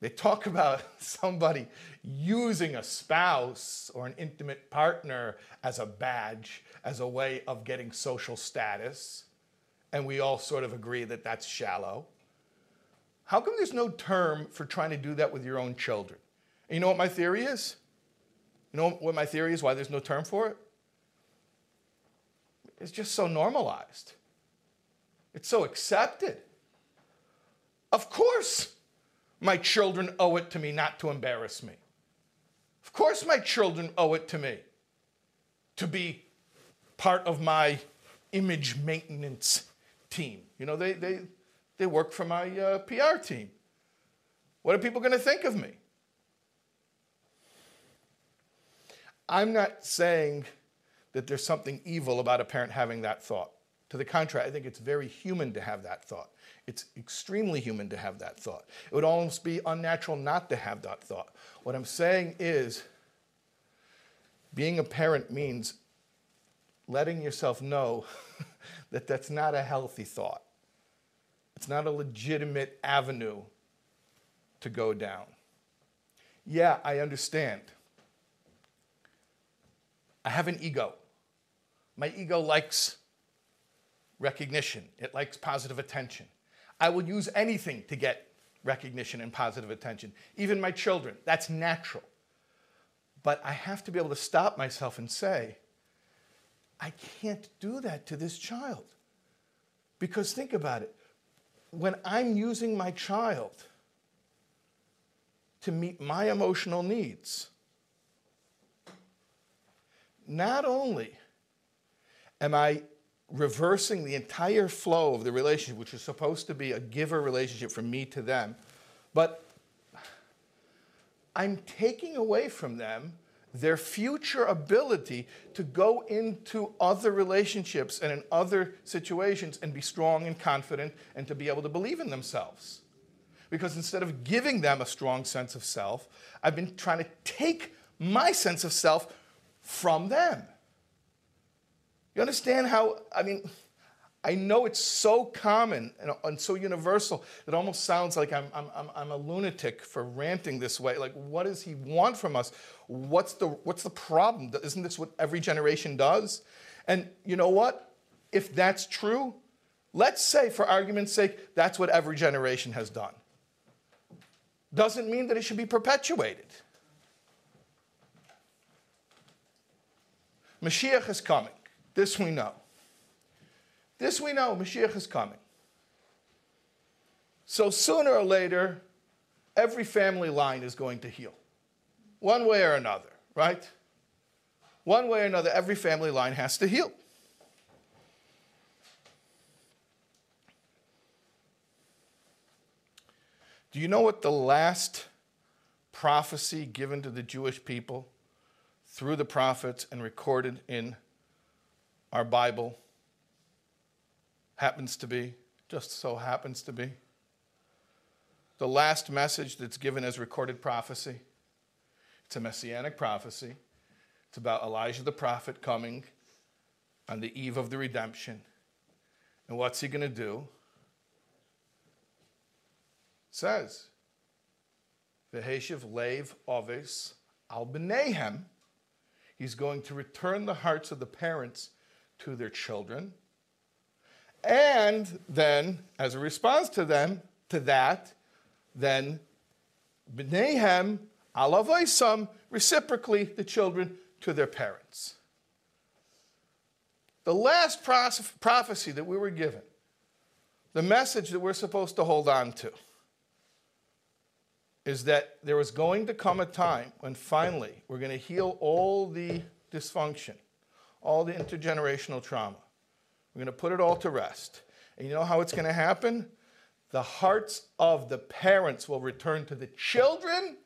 They talk about somebody using a spouse or an intimate partner as a badge, as a way of getting social status. And we all sort of agree that that's shallow. How come there's no term for trying to do that with your own children? And you know what my theory is? You know what my theory is why there's no term for it? It's just so normalized. It's so accepted. Of course, my children owe it to me not to embarrass me. Of course, my children owe it to me to be part of my image maintenance team. You know, they, they, they work for my uh, PR team. What are people going to think of me? I'm not saying that there's something evil about a parent having that thought. To the contrary, I think it's very human to have that thought. It's extremely human to have that thought. It would almost be unnatural not to have that thought. What I'm saying is, being a parent means letting yourself know that that's not a healthy thought. It's not a legitimate avenue to go down. Yeah, I understand. I have an ego. My ego likes recognition, it likes positive attention. I will use anything to get recognition and positive attention, even my children. That's natural. But I have to be able to stop myself and say, I can't do that to this child. Because think about it when I'm using my child to meet my emotional needs, not only am I reversing the entire flow of the relationship, which is supposed to be a giver relationship from me to them, but I'm taking away from them their future ability to go into other relationships and in other situations and be strong and confident and to be able to believe in themselves. Because instead of giving them a strong sense of self, I've been trying to take my sense of self from them. You understand how, I mean, I know it's so common and, and, so universal, it almost sounds like I'm, I'm, I'm a lunatic for ranting this way. Like, what does he want from us? What's the, what's the problem? Isn't this what every generation does? And you know what? If that's true, let's say, for argument's sake, that's what every generation has done. Doesn't mean that it should be perpetuated. Mashiach is coming. This we know. This we know, Mashiach is coming. So sooner or later, every family line is going to heal, one way or another, right? One way or another, every family line has to heal. Do you know what the last prophecy given to the Jewish people through the prophets and recorded in our Bible happens to be, just so happens to be. The last message that's given as recorded prophecy. It's a messianic prophecy. It's about Elijah the prophet coming on the eve of the redemption. And what's he going to do? It says, Veheshiv Lev Ovis al. He's going to return the hearts of the parents to their children and then, as a response to them, to that, then B'neihem alavoisam, reciprocally the children to their parents. The last prophecy that we were given, the message that we're supposed to hold on to, is that there was going to come a time when finally we're going to heal all the dysfunction, all the intergenerational trauma. We're going to put it all to rest. And you know how it's going to happen? The hearts of the parents will return to the children,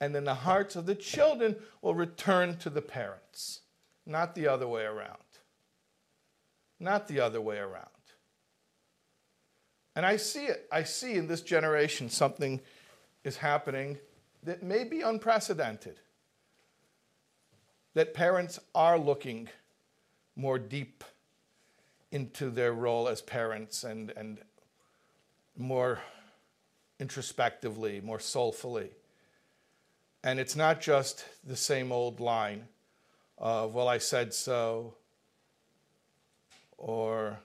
and then the hearts of the children will return to the parents, not the other way around. Not the other way around. And I see it. I see in this generation something is happening that may be unprecedented. That parents are looking more deep into their role as parents and, and more introspectively, more soulfully. And it's not just the same old line of, well, I said so, or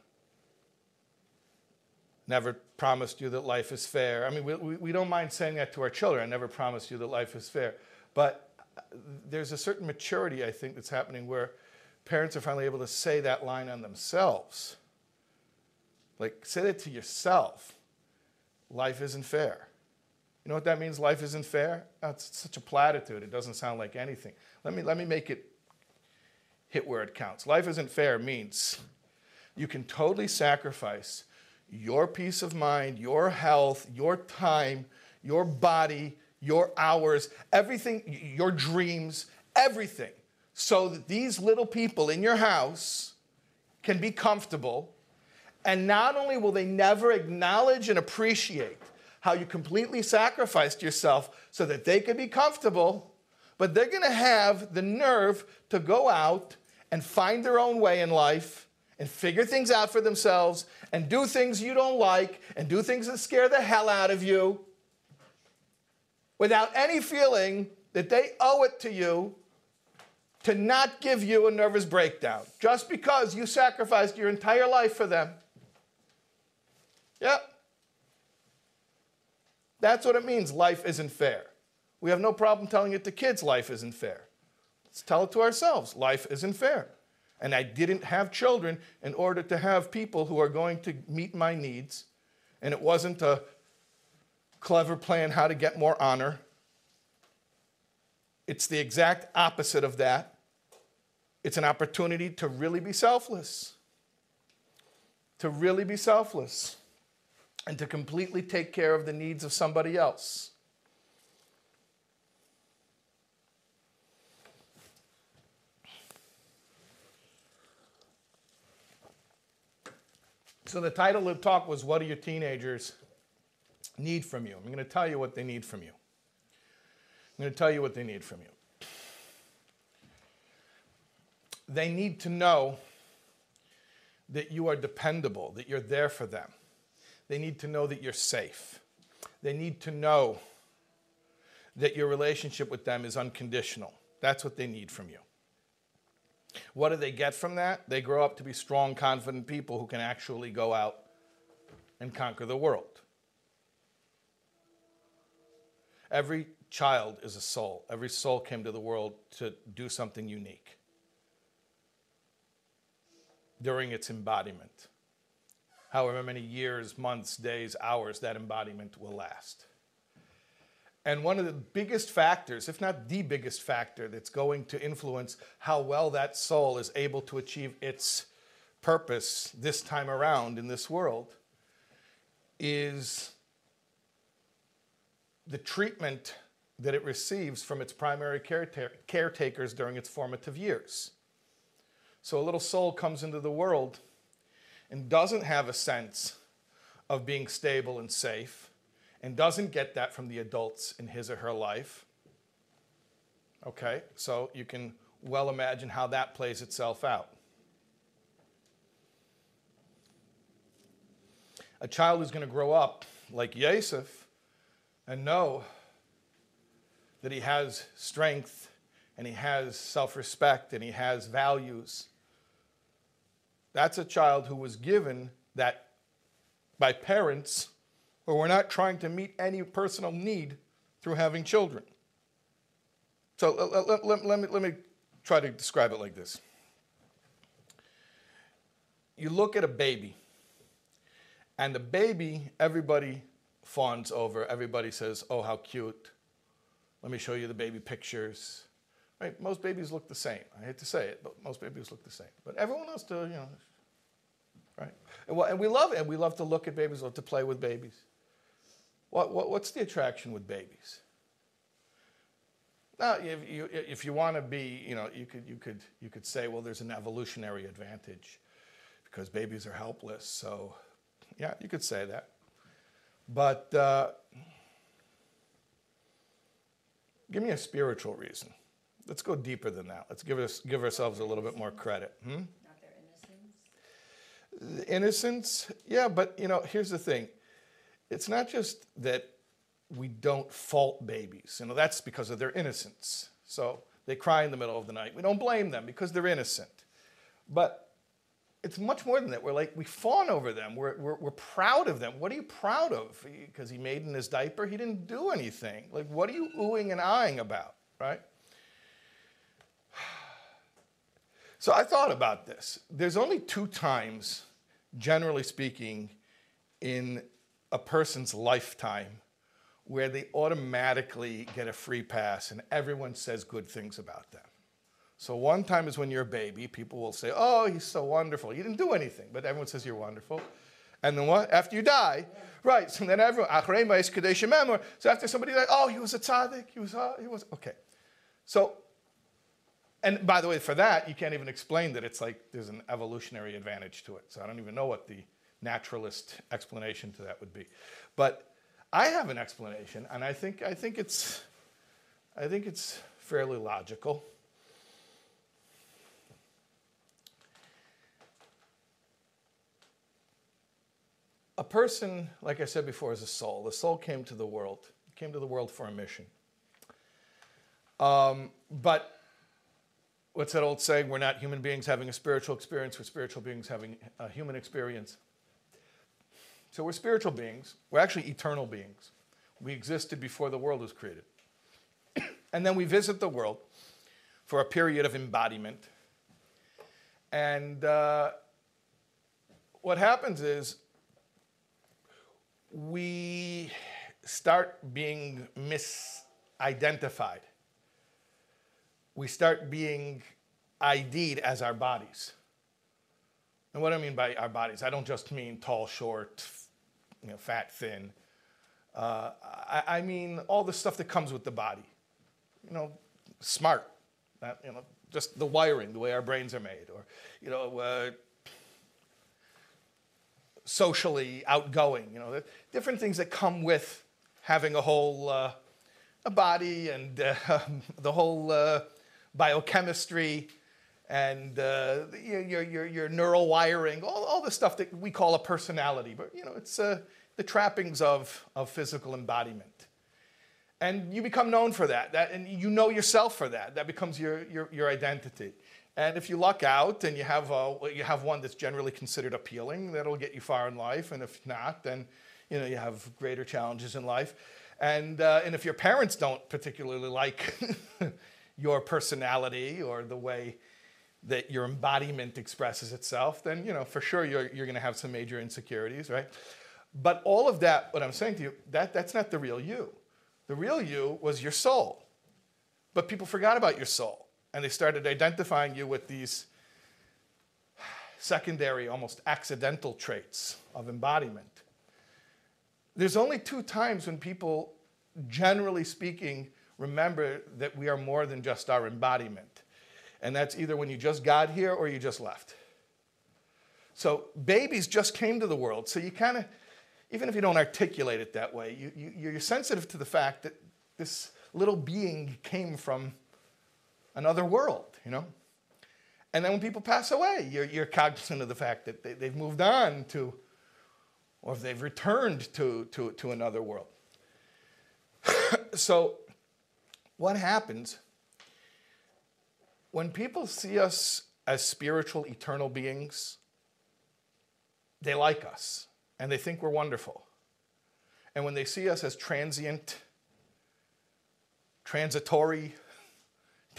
never promised you that life is fair. I mean, we, we don't mind saying that to our children. I never promised you that life is fair. But there's a certain maturity, I think, that's happening where parents are finally able to say that line on themselves. Like, say that to yourself. Life isn't fair. You know what that means? Life isn't fair? That's such a platitude. It doesn't sound like anything. Let me, let me make it hit where it counts. Life isn't fair means you can totally sacrifice your peace of mind, your health, your time, your body, your hours, everything, your dreams, everything, so that these little people in your house can be comfortable. And not only will they never acknowledge and appreciate how you completely sacrificed yourself so that they could be comfortable, but they're to have the nerve to go out and find their own way in life and figure things out for themselves and do things you don't like and do things that scare the hell out of you without any feeling that they owe it to you to not give you a nervous breakdown just because you sacrificed your entire life for them. Yep. That's what it means life isn't fair. We have no problem telling it to kids life isn't fair. Let's tell it to ourselves life isn't fair. And I didn't have children in order to have people who are going to meet my needs. And it wasn't a clever plan how to get more honor. It's the exact opposite of that. It's an opportunity to really be selfless. To really be selfless. And to completely take care of the needs of somebody else. So the title of the talk was What Do Your Teenagers Need From You? I'm going to tell you what they need from you. I'm going to tell you what they need from you. They need to know that you are dependable, that you're there for them. They need to know that you're safe. They need to know that your relationship with them is unconditional. That's what they need from you. What do they get from that? They grow up to be strong, confident people who can actually go out and conquer the world. Every child is a soul. Every soul came to the world to do something unique during its embodiment. However many years, months, days, hours that embodiment will last. And one of the biggest factors, if not the biggest factor, that's going to influence how well that soul is able to achieve its purpose this time around in this world is the treatment that it receives from its primary caretakers during its formative years. So a little soul comes into the world and doesn't have a sense of being stable and safe and doesn't get that from the adults in his or her life. Okay, so you can well imagine how that plays itself out. A child is going to grow up like Yosef and know that he has strength and he has self respect and he has values. That's a child who was given that by parents or we're not trying to meet any personal need through having children. So let, let, let, let, me, let me try to describe it like this. You look at a baby, and the baby, everybody fawns over. Everybody says, Oh, how cute. Let me show you the baby pictures. Right? Most babies look the same. I hate to say it, but most babies look the same. But everyone else, to, you know, right? And, well, and we love it. We love to look at babies, love to play with babies. What, what, what's the attraction with babies? Now, if you, if you want to be, you know, you could, you, could, you could say, well, there's an evolutionary advantage because babies are helpless. So, yeah, you could say that. But uh, give me a spiritual reason. Let's go deeper than that. Let's give, us, give ourselves a little bit more credit. Hmm? Not their innocence. The innocence, yeah, but you know, here's the thing. It's not just that we don't fault babies. You know, that's because of their innocence. So they cry in the middle of the night. We don't blame them because they're innocent. But it's much more than that. We're like, we fawn over them. We're, we're, we're proud of them. What are you proud of? Because he made in his diaper? He didn't do anything. Like, what are you oohing and eyeing about, right? So I thought about this. There's only two times, generally speaking, in a person's lifetime where they automatically get a free pass and everyone says good things about them. So one time is when you're a baby, people will say, "Oh, he's so wonderful. You didn't do anything," but everyone says you're wonderful. And then what? After you die, right? So then everyone, so after somebody like, "Oh, he was a tzaddik. He was, uh, he was okay." So, and by the way, for that you can't even explain that it's like there's an evolutionary advantage to it. So I don't even know what the naturalist explanation to that would be, but I have an explanation, and I think, I think, it's, I think it's fairly logical. A person, like I said before, is a soul. The soul came to the world, came to the world for a mission. Um, but what's that old saying? We're not human beings having a spiritual experience, we're spiritual beings having a human experience. So we're spiritual beings. We're actually eternal beings. We existed before the world was created. and then we visit the world for a period of embodiment. And uh, what happens is we start being misidentified. We start being ID'd as our bodies. And what I mean by our bodies, I don't just mean tall, short, you know, fat, thin. Uh, I, I, mean all the stuff that comes with the body. You know, smart, you know, just the wiring, the way our brains are made, or you know, uh, socially outgoing. You know, different things that come with having a whole uh, a body and uh, the whole uh, biochemistry and uh, your, your, your neural wiring, all, all the stuff that we call a personality. But, you know, it's uh, the trappings of, of physical embodiment. And you become known for that, that, and you know yourself for that. That becomes your, your, your identity. And if you luck out and you have, a, you have one that's generally considered appealing, that'll get you far in life. And if not, then you, know, you have greater challenges in life. And, uh, and if your parents don't particularly like your personality or the way that your embodiment expresses itself, then you know for sure you're, you're going to have some major insecurities, right? But all of that, what I'm saying to you, that, that's not the real you. The real you was your soul. But people forgot about your soul, and they started identifying you with these secondary, almost accidental traits of embodiment. There's only two times when people, generally speaking, remember that we are more than just our embodiment. And that's either when you just got here or you just left. So babies just came to the world. So you kind of, even if you don't articulate it that way, you, you, you're sensitive to the fact that this little being came from another world, you know? And then when people pass away, you're, you're cognizant of the fact that they, have moved on to, or they've returned to, to, to another world. so, what happens when people see us as spiritual, eternal beings, they like us and they think we're wonderful. And when they see us as transient, transitory,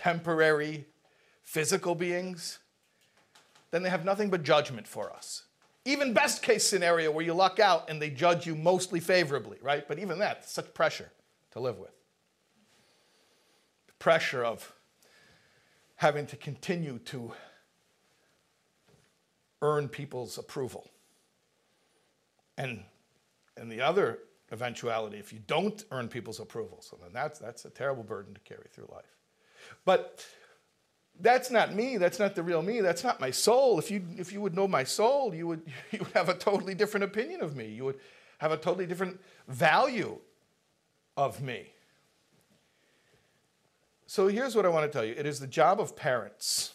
temporary, physical beings, then they have nothing but judgment for us. Even best case scenario where you luck out and they judge you mostly favorably, right? But even that, such pressure to live with. The pressure of having to continue to earn people's approval. And, and the other eventuality if you don't earn people's approval. So then that's, that's a terrible burden to carry through life. But that's not me. That's not the real me. That's not my soul. If you, if you would know my soul, you would, you would have a totally different opinion of me. You would have a totally different value of me. So here's what I want to tell you it is the job of parents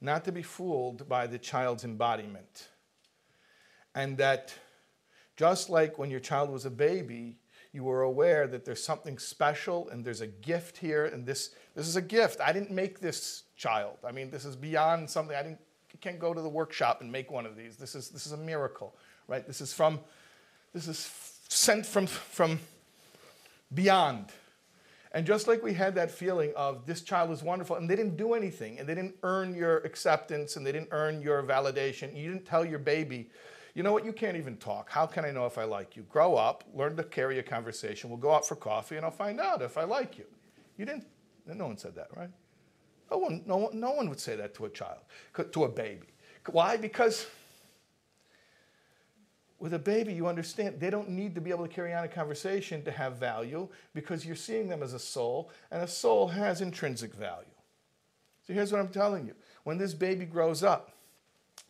not to be fooled by the child's embodiment. And that just like when your child was a baby, you were aware that there's something special and there's a gift here, and this, this is a gift. I didn't make this child. I mean, this is beyond something. I didn't, can't go to the workshop and make one of these. This is, this is a miracle, right? This is from, this is sent from, from beyond. And just like we had that feeling of this child is wonderful, and they didn't do anything, and they didn't earn your acceptance, and they didn't earn your validation, you didn't tell your baby, you know what, you can't even talk. How can I know if I like you? Grow up, learn to carry a conversation. We'll go out for coffee, and I'll find out if I like you. You didn't, no one said that, right? No one, no one, no one would say that to a child, to a baby. Why? Because with a baby, you understand they don't need to be able to carry on a conversation to have value because you're seeing them as a soul, and a soul has intrinsic value. So here's what I'm telling you when this baby grows up,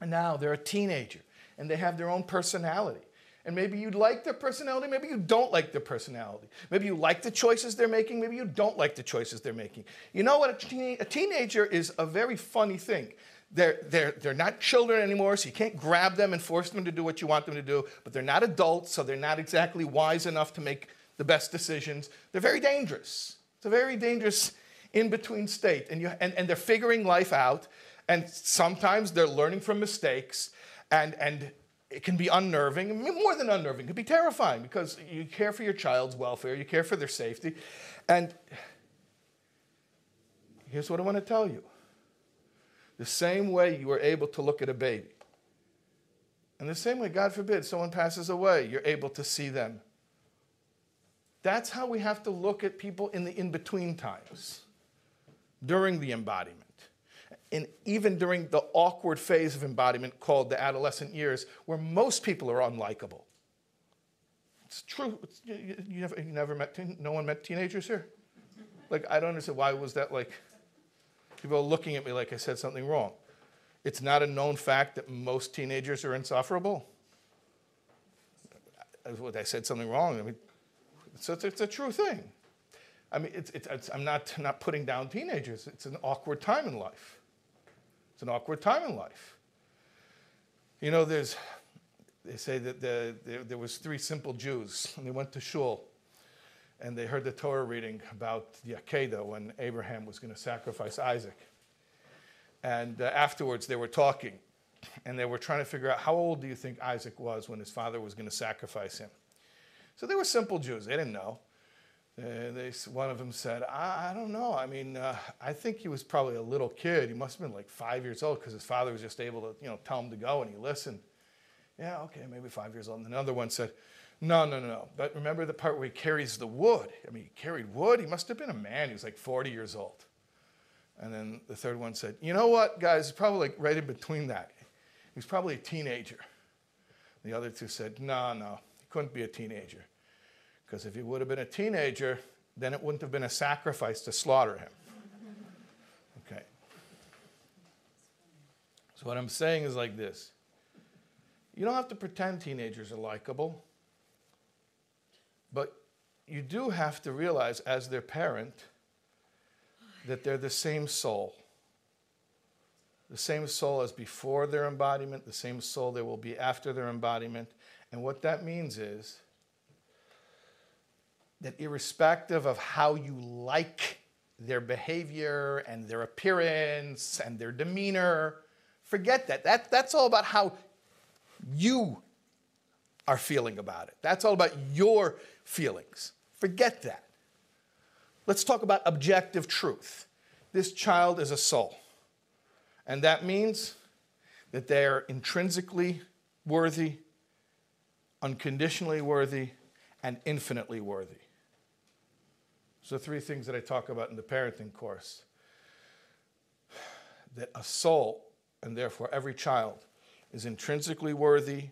and now they're a teenager, and they have their own personality. And maybe you like their personality, maybe you don't like their personality. Maybe you like the choices they're making, maybe you don't like the choices they're making. You know what? A, teen- a teenager is a very funny thing they're, they're, they're not children anymore, so you can't grab them and force them to do what you want them to do, but they're not adults, so they're not exactly wise enough to make the best decisions. They're very dangerous. It's a very dangerous in between state, and, you, and, and they're figuring life out, and sometimes they're learning from mistakes, and, and it can be unnerving, more than unnerving, it can be terrifying because you care for your child's welfare, you care for their safety. And here's what I want to tell you the same way you are able to look at a baby. And the same way, God forbid, someone passes away, you're able to see them. That's how we have to look at people in the in between times, during the embodiment. And even during the awkward phase of embodiment called the adolescent years, where most people are unlikable. It's true. It's, you, you, never, you never met, no one met teenagers here? Like, I don't understand. Why was that like? People are looking at me like I said something wrong. It's not a known fact that most teenagers are insufferable. I said something wrong. I mean, it's, a, it's a true thing. I mean, it's, it's, I'm not, not putting down teenagers. It's an awkward time in life. It's an awkward time in life. You know, there's, they say that the, there, there was three simple Jews, and they went to shul and they heard the Torah reading about the Akedah when Abraham was going to sacrifice Isaac. And uh, afterwards, they were talking, and they were trying to figure out how old do you think Isaac was when his father was going to sacrifice him. So they were simple Jews; they didn't know. Uh, they, one of them said, I, I don't know. I mean, uh, I think he was probably a little kid. He must have been like five years old because his father was just able to, you know, tell him to go, and he listened. Yeah, okay, maybe five years old. And another one said, no, no, no. But remember the part where he carries the wood? I mean, he carried wood. He must have been a man. He was like 40 years old. And then the third one said, You know what, guys? Probably like right in between that. He was probably a teenager. The other two said, No, no, he couldn't be a teenager. Because if he would have been a teenager, then it wouldn't have been a sacrifice to slaughter him. Okay. So what I'm saying is like this you don't have to pretend teenagers are likable. But you do have to realize, as their parent, that they're the same soul. The same soul as before their embodiment, the same soul they will be after their embodiment. And what that means is that irrespective of how you like their behavior and their appearance and their demeanor, forget that. that that's all about how you are feeling about it. That's all about your feelings. Forget that. Let's talk about objective truth. This child is a soul. And that means that they are intrinsically worthy, unconditionally worthy, and infinitely worthy. So, three things that I talk about in the parenting course that a soul, and therefore every child, is intrinsically worthy,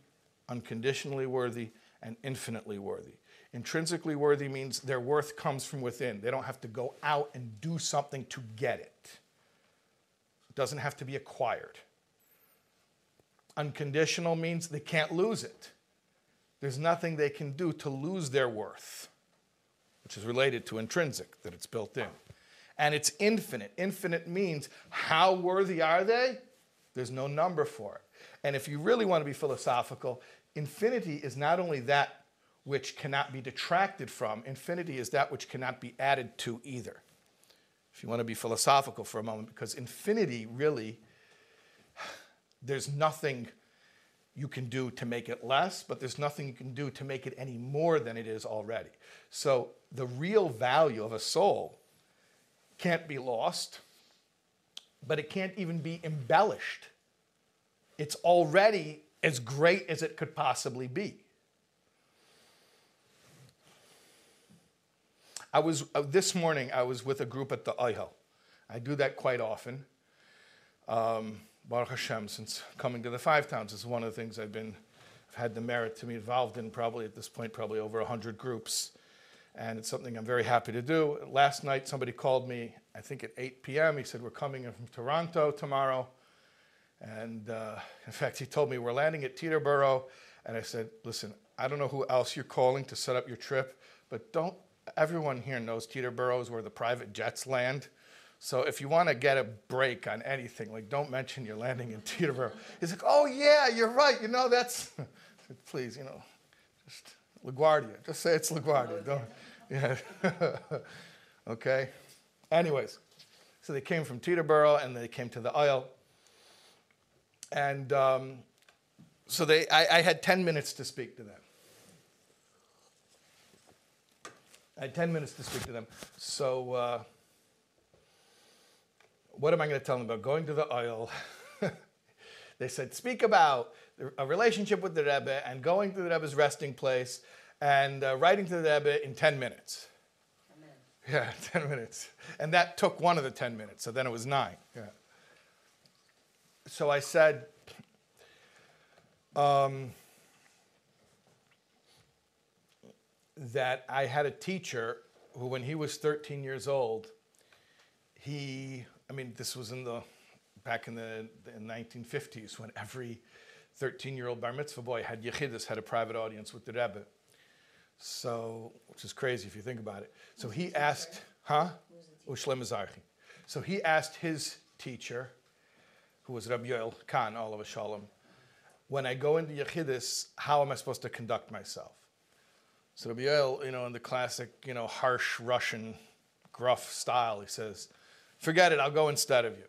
unconditionally worthy, and infinitely worthy. Intrinsically worthy means their worth comes from within. They don't have to go out and do something to get it. It doesn't have to be acquired. Unconditional means they can't lose it. There's nothing they can do to lose their worth, which is related to intrinsic, that it's built in. And it's infinite. Infinite means how worthy are they? There's no number for it. And if you really want to be philosophical, infinity is not only that which cannot be detracted from, infinity is that which cannot be added to either. If you want to be philosophical for a moment, because infinity really, there's nothing you can do to make it less, but there's nothing you can do to make it any more than it is already. So the real value of a soul can't be lost, but it can't even be embellished. It's already as great as it could possibly be. I was uh, this morning. I was with a group at the Ohel. I do that quite often. Um, Baruch Hashem, since coming to the Five Towns is one of the things I've been, I've had the merit to be involved in. Probably at this point, probably over hundred groups, and it's something I'm very happy to do. Last night, somebody called me. I think at 8 p.m. He said we're coming in from Toronto tomorrow, and uh, in fact, he told me we're landing at Teterboro. And I said, listen, I don't know who else you're calling to set up your trip, but don't everyone here knows Teterboro is where the private jets land. So if you want to get a break on anything, like don't mention you're landing in Teterboro. He's like, oh yeah, you're right. You know that's. Please, you know, just LaGuardia. Just say it's LaGuardia. Don't. Yeah. okay. Anyways, so they came from Teterboro and they came to the Ohel. And um, so they, I, I had 10 minutes to speak to them. I had 10 minutes to speak to them. So, uh, what am I going to tell them about? Going to the Ohel. they said, speak about a relationship with the Rebbe and going to the Rebbe's resting place and uh, writing to the Rebbe in 10 minutes. Amen. Yeah, 10 minutes. And that took one of the 10 minutes, so then it was nine. Yeah. So I said, um, that I had a teacher who, when he was 13 years old, he, I mean, this was in the, back in the, the 1950s when every 13 year old bar mitzvah boy had yechidus, had a private audience with the Rebbe. So, which is crazy if you think about it. So he asked, huh? Mizarchi. So he asked his teacher, who was Rabbi Yoel Kahn, all of a shalom, when I go into Yechidus, how am I supposed to conduct myself? So Rabbi Yoel, you know, in the classic, you know, harsh Russian, gruff style, he says, forget it, I'll go instead of you.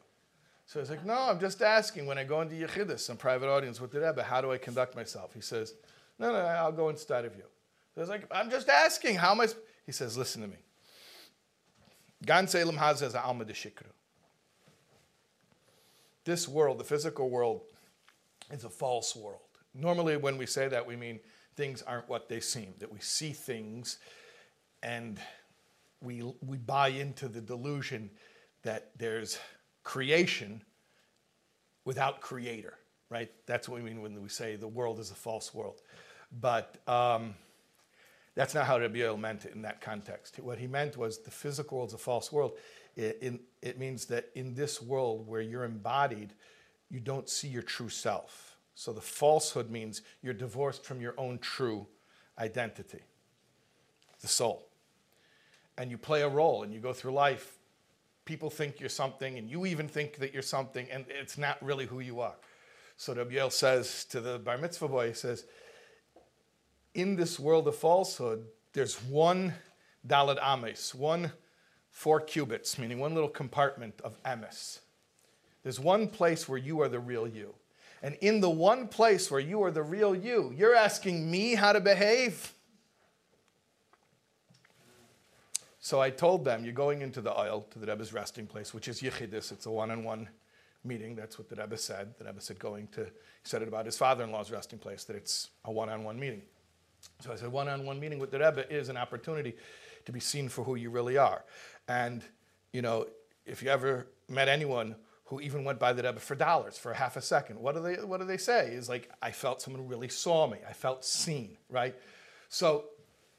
So he's like, no, I'm just asking when I go into Yechidus, some private audience with the Rebbe, how do I conduct myself? He says, no, no, I'll go instead of you. I was like, I'm just asking, how am I? He says, listen to me. Gan Selim Hazez Alma de Shikru. This world, the physical world, is a false world. Normally, when we say that, we mean things aren't what they seem, that we see things and we, we buy into the delusion that there's creation without creator, right? That's what we mean when we say the world is a false world. But um, that's not how Rabbi Yoel meant it in that context. What he meant was the physical world is a false world. It, it, it means that in this world where you're embodied, you don't see your true self so the falsehood means you're divorced from your own true identity, the soul. And you play a role and you go through life. People think you're something, and you even think that you're something, and it's not really who you are. So Rabbi says to the bar mitzvah boy, he says, in this world of falsehood, there's one daled amos, one four cubits, meaning one little compartment of emes. There's one place where you are the real you. And in the one place where you are the real you, you're asking me how to behave. So I told them, you're going into the Ohel, to the Rebbe's resting place, which is Yechidus. It's a one on one meeting. That's what the Rebbe said. The Rebbe said going to, he said it about his father in law's resting place, that it's a one on one meeting. So I said, one on one meeting with the Rebbe is an opportunity to be seen for who you really are. And, you know, if you ever met anyone who even went by the Rebbe for dollars for half a second. What do they What do they say? Is like I felt someone really saw me. I felt seen. Right. So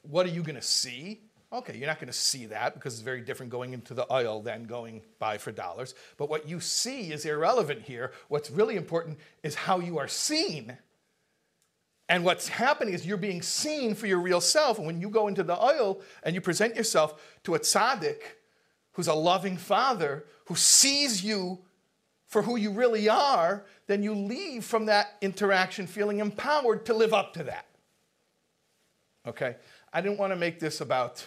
what are you going to see? Okay, you're not going to see that because it's very different going into the Ohel than going by for dollars. But what you see is irrelevant here. What's really important is how you are seen. And what's happening is you're being seen for your real self. And when you go into the Ohel and you present yourself to a tzaddik who's a loving father who sees you for who you really are, then you leave from that interaction feeling empowered to live up to that. Okay? I didn't want to make this about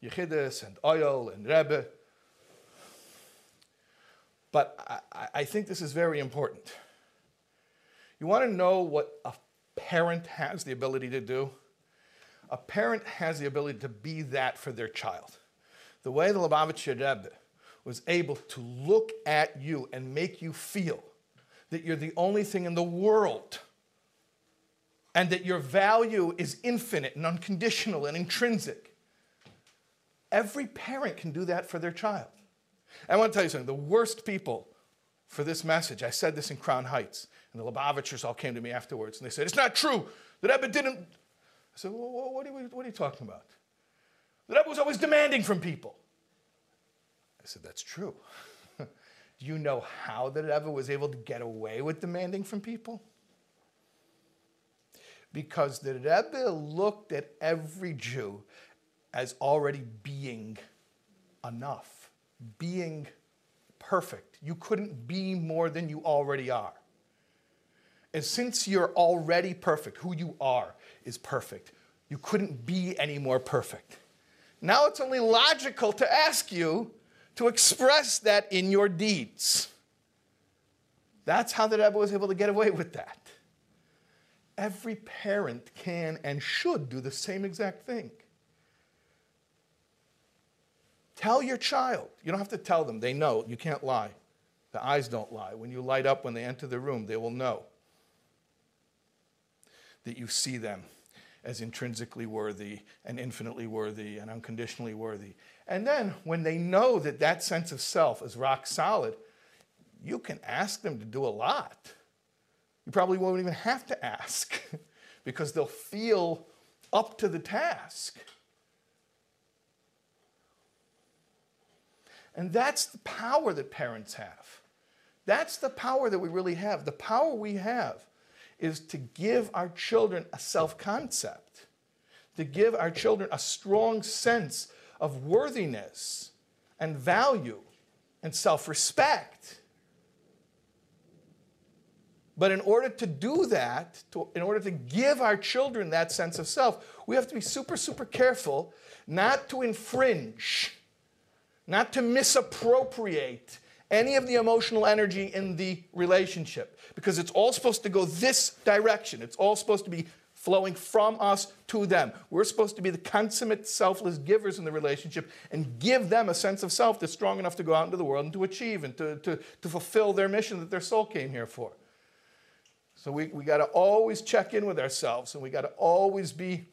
Yechidus and Ohel and Rebbe, but I, I think this is very important. You want to know what a parent has the ability to do? A parent has the ability to be that for their child. The way the Lubavitcher Rebbe was able to look at you and make you feel that you're the only thing in the world and that your value is infinite and unconditional and intrinsic. Every parent can do that for their child. I want to tell you something the worst people for this message, I said this in Crown Heights, and the Lubavitchers all came to me afterwards and they said, It's not true. The Rebbe didn't. I said, well, what, are you, what are you talking about? The Rebbe was always demanding from people. I said, That's true. Do you know how the Rebbe was able to get away with demanding from people? Because the Rebbe looked at every Jew as already being enough, being perfect. You couldn't be more than you already are. And since you're already perfect, who you are is perfect. You couldn't be any more perfect. Now it's only logical to ask you to express that in your deeds. That's how the Rebbe was able to get away with that. Every parent can and should do the same exact thing. Tell your child. You don't have to tell them, they know. You can't lie. The eyes don't lie. When you light up when they enter the room, they will know that you see them as intrinsically worthy and infinitely worthy and unconditionally worthy. And then when they know that that sense of self is rock solid, you can ask them to do a lot. You probably won't even have to ask because they'll feel up to the task. And that's the power that parents have. That's the power that we really have. The power we have is to give our children a self concept, to give our children a strong sense of worthiness and value and self respect. But in order to do that, to, in order to give our children that sense of self, we have to be super, super careful not to infringe, not to misappropriate any of the emotional energy in the relationship because it's all supposed to go this direction. It's all supposed to be flowing from us to them. We're supposed to be the consummate selfless givers in the relationship and give them a sense of self that's strong enough to go out into the world and to achieve and to, to, to fulfill their mission that their soul came here for. So we, we got to always check in with ourselves and we got to always be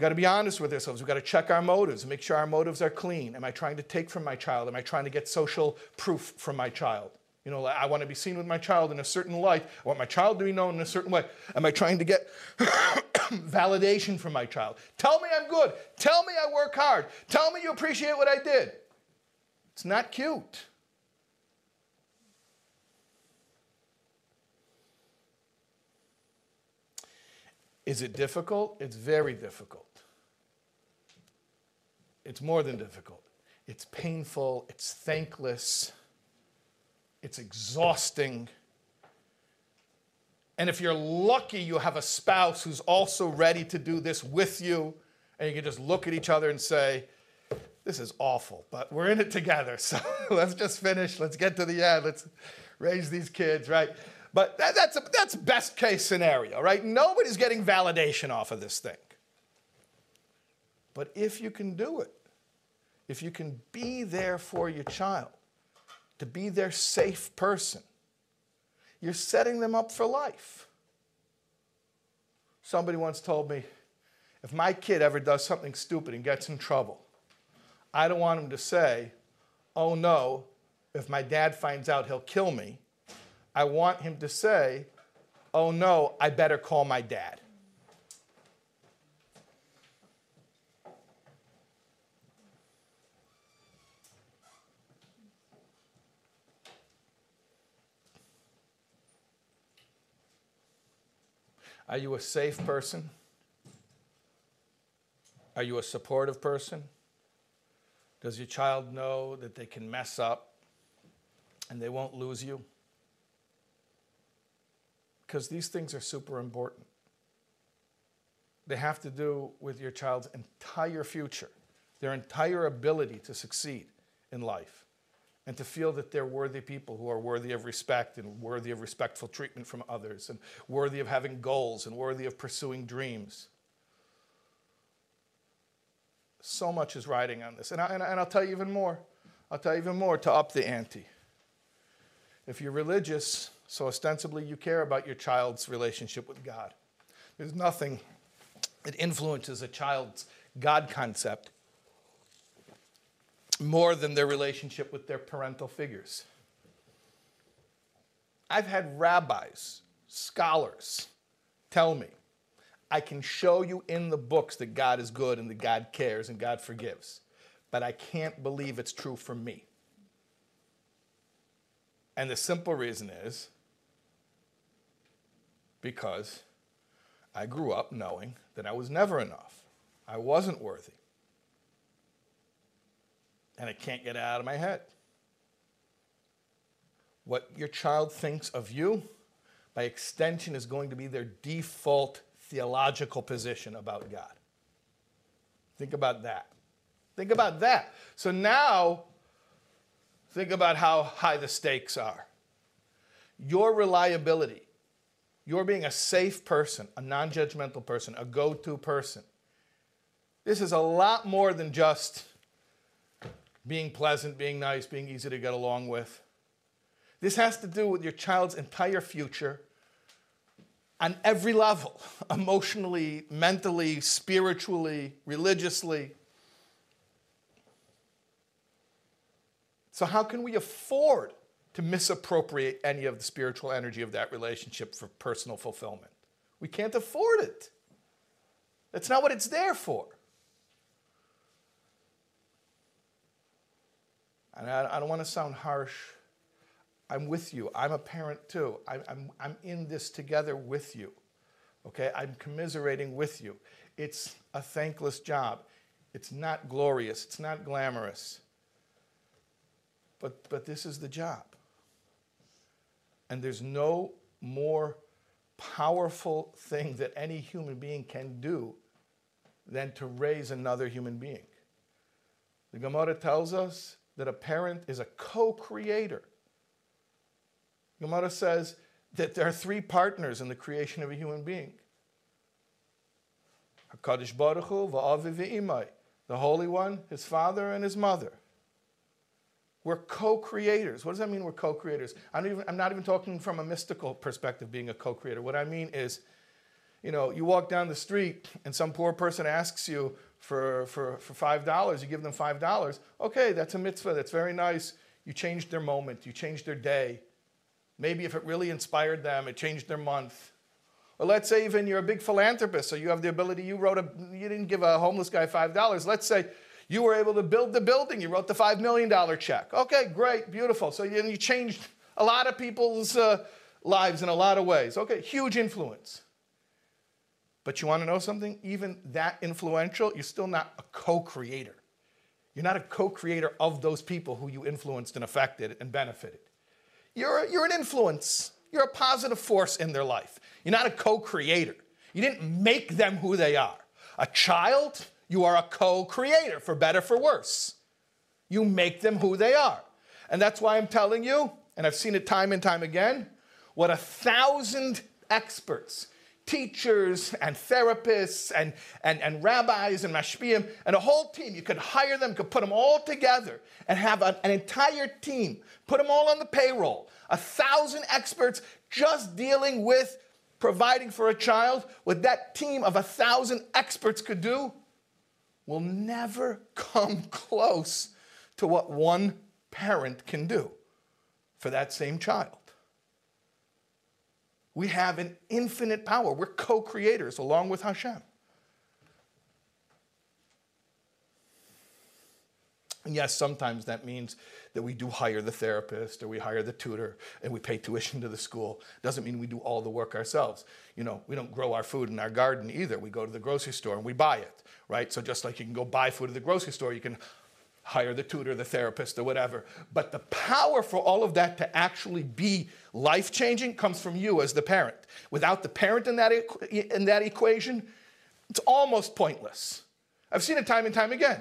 We've got to be honest with ourselves. We've got to check our motives make sure our motives are clean. Am I trying to take from my child? Am I trying to get social proof from my child? You know, I want to be seen with my child in a certain light. I want my child to be known in a certain way. Am I trying to get validation from my child? Tell me I'm good. Tell me I work hard. Tell me you appreciate what I did. It's not cute. Is it difficult? It's very difficult. It's more than difficult. It's painful, it's thankless, it's exhausting. And if you're lucky, you have a spouse who's also ready to do this with you, and you can just look at each other and say, This is awful, but we're in it together. So let's just finish. Let's get to the end. Let's raise these kids, right? But that, that's, a, that's best case scenario, right? Nobody's getting validation off of this thing. But if you can do it, if you can be there for your child, to be their safe person, you're setting them up for life. Somebody once told me if my kid ever does something stupid and gets in trouble, I don't want him to say, oh no, if my dad finds out, he'll kill me. I want him to say, oh no, I better call my dad. Are you a safe person? Are you a supportive person? Does your child know that they can mess up and they won't lose you? Because these things are super important. They have to do with your child's entire future, their entire ability to succeed in life, and to feel that they're worthy people who are worthy of respect and worthy of respectful treatment from others, and worthy of having goals and worthy of pursuing dreams so much is riding on this. And, I, and, I'll tell you even more. I'll tell you even more to up the ante. If you're religious, so ostensibly you care about your child's relationship with God, there's nothing that influences a child's God concept more than their relationship with their parental figures. I've had rabbis, scholars tell me I can show you in the books that God is good and that God cares and God forgives, but I can't believe it's true for me. And the simple reason is because I grew up knowing that I was never enough. I wasn't worthy. And I can't get it out of my head. What your child thinks of you, by extension, is going to be their default theological position about God. Think about that. Think about that. So now, think about how high the stakes are. Your reliability, your being a safe person, a non judgmental person, a go to person. This is a lot more than just being pleasant, being nice, being easy to get along with. This has to do with your child's entire future on every level emotionally, mentally, spiritually, religiously. So, how can we afford to misappropriate any of the spiritual energy of that relationship for personal fulfillment? We can't afford it. That's not what it's there for. And I, I don't want to sound harsh I'm with you. I'm a parent too. I, I'm, I'm in this together with you. Okay? I'm commiserating with you. It's a thankless job. It's not glorious. It's not glamorous. But, but this is the job. And there's no more powerful thing that any human being can do than to raise another human being. The Gemara tells us that a parent is a co creator Gemara says that there are three partners in the creation of a human being. HaKadosh Baruch Hu, va'avi v'imai. The Holy One, His Father, and His Mother. We're co-creators. What does that mean we're co-creators? I'm not even talking from a mystical perspective being a co-creator. What I mean is, you know, you walk down the street and some poor person asks you for, for, for $5, you give them $5. Okay, that's a mitzvah, that's very nice. You changed their moment, you changed their day, Maybe if it really inspired them, it changed their month. Or let's say even you're a big philanthropist, so you have the ability, you wrote a, you didn't give a homeless guy $5. Let's say you were able to build the building, you wrote the $5 million check. Okay, great, beautiful. So you, you changed a lot of people's uh, lives in a lot of ways. Okay, huge influence. But you want to know something? Even that influential, you're still not a co creator. You're not a co creator of those people who you influenced and affected and benefited. You're, you're an influence. You're a positive force in their life. You're not a co creator. You didn't make them who they are. A child, you are a co creator, for better, for worse. You make them who they are. And that's why I'm telling you, and I've seen it time and time again, what a thousand experts, teachers and therapists and, and, and rabbis and mashpiyim and a whole team, you could hire them, could put them all together and have an, an entire team put them all on the payroll. A thousand experts just dealing with providing for a child, what that team of a thousand experts could do, will never come close to what one parent can do for that same child. We have an infinite power. We're co creators along with Hashem. And yes, sometimes that means that we do hire the therapist or we hire the tutor and we pay tuition to the school. Doesn't mean we do all the work ourselves. You know, we don't grow our food in our garden either. We go to the grocery store and we buy it, right? So just like you can go buy food at the grocery store, you can hire the tutor, the therapist, or whatever. But the power for all of that to actually be life changing comes from you as the parent. Without the parent in that, in that equation, it's almost pointless. I've seen it time and time again.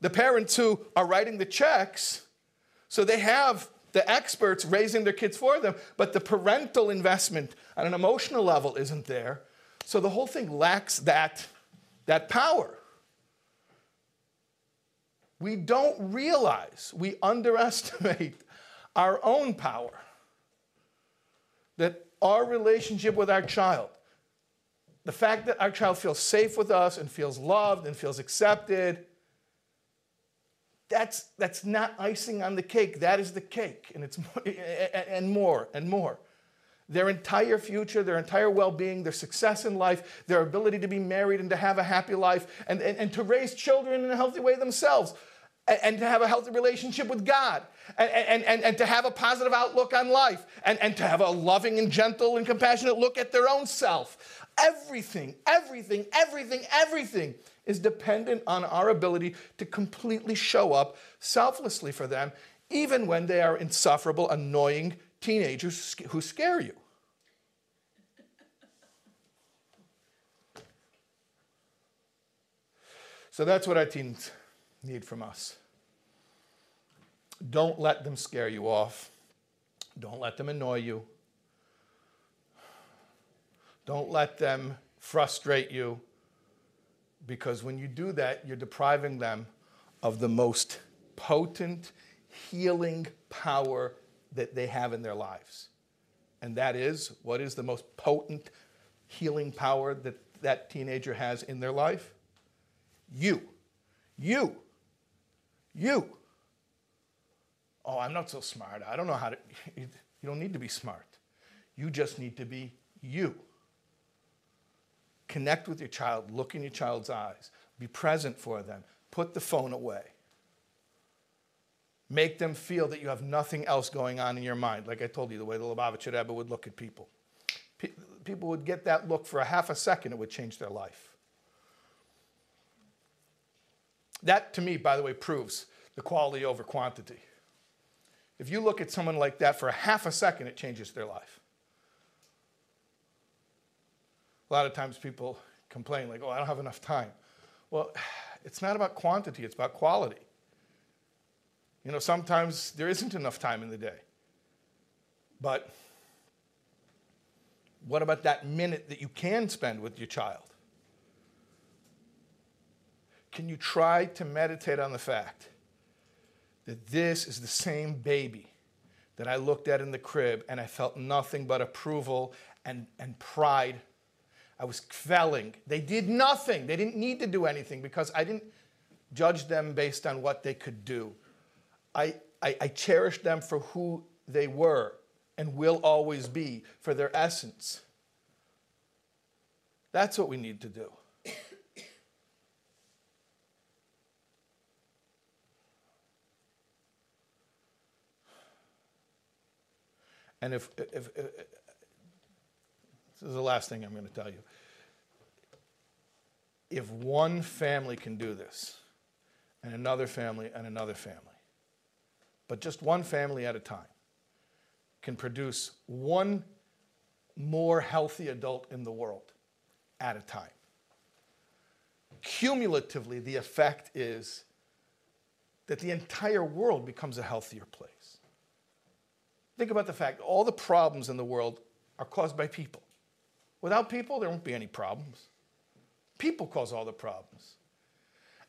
The parents who are writing the checks, so they have the experts raising their kids for them, but the parental investment on an emotional level isn't there. So the whole thing lacks that, that power. We don't realize, we underestimate our own power. That our relationship with our child, the fact that our child feels safe with us and feels loved and feels accepted, that's, that's not icing on the cake. That is the cake, and, it's, and more and more. Their entire future, their entire well being, their success in life, their ability to be married and to have a happy life, and, and, and to raise children in a healthy way themselves, and, and to have a healthy relationship with God, and, and, and, and to have a positive outlook on life, and, and to have a loving and gentle and compassionate look at their own self. Everything, everything, everything, everything is dependent on our ability to completely show up selflessly for them, even when they are insufferable, annoying teenagers who scare you. So that's what our teens need from us. Don't let them scare you off. Don't let them annoy you. Don't let them frustrate you because when you do that, you're depriving them of the most potent healing power that they have in their lives. And that is what is the most potent healing power that that teenager has in their life? You. You. You. Oh, I'm not so smart. I don't know how to. You don't need to be smart. You just need to be you. Connect with your child, look in your child's eyes, be present for them, put the phone away. Make them feel that you have nothing else going on in your mind. Like I told you, the way the Lubavitcher Rebbe would look at people. People would get that look for a half a second, it would change their life. That, to me, by the way, proves the quality over quantity. If you look at someone like that for a half a second, it changes their life. A lot of times people complain, like, oh, I don't have enough time. Well, it's not about quantity, it's about quality. You know, sometimes there isn't enough time in the day. But what about that minute that you can spend with your child? Can you try to meditate on the fact that this is the same baby that I looked at in the crib and I felt nothing but approval and, and pride? I was kvelling. They did nothing. They didn't need to do anything because I didn't judge them based on what they could do. I, I, I cherished them for who they were and will always be, for their essence. That's what we need to do. And if, if, if, this is the last thing I'm going to tell you. If one family can do this, and another family, and another family, but just one family at a time, can produce one more healthy adult in the world at a time. Cumulatively, the effect is that the entire world becomes a healthier place. Think about the fact all the problems in the world are caused by people. Without people, there won't be any problems. People cause all the problems.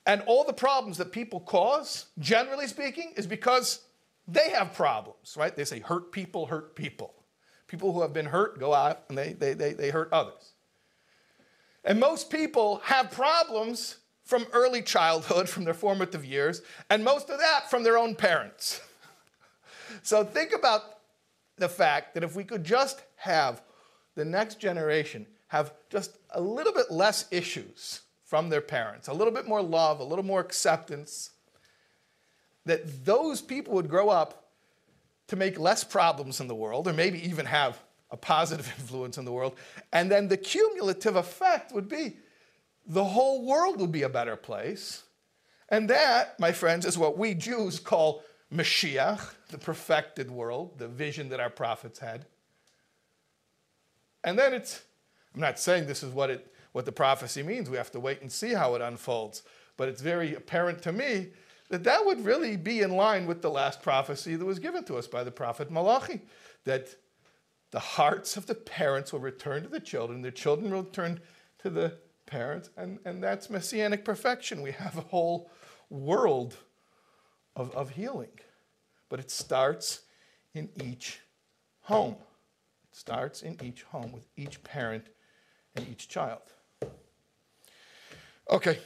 And all the problems that people cause, generally speaking, is because they have problems, right? They say hurt people hurt people. People who have been hurt go out and they, they, they, they hurt others. And most people have problems from early childhood, from their formative years, and most of that from their own parents. so think about the fact that if we could just have the next generation have just a little bit less issues from their parents, a little bit more love, a little more acceptance, that those people would grow up to make less problems in the world, or maybe even have a positive influence in the world. And then the cumulative effect would be the whole world would be a better place. And that, my friends, is what we Jews call Mashiach, the perfected world, the vision that our prophets had. And then it's, I'm not saying this is what, it, what the prophecy means. We have to wait and see how it unfolds. But it's very apparent to me that that would really be in line with the last prophecy that was given to us by the prophet Malachi, that the hearts of the parents will return to the children, the children will return to the parents, and, and that's messianic perfection. We have a whole world of, of healing. But it starts in each home. It starts in each home with each parent and each child. Okay,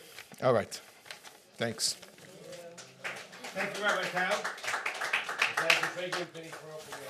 all right. Thanks. Thank you, thank you, Vinnie, for.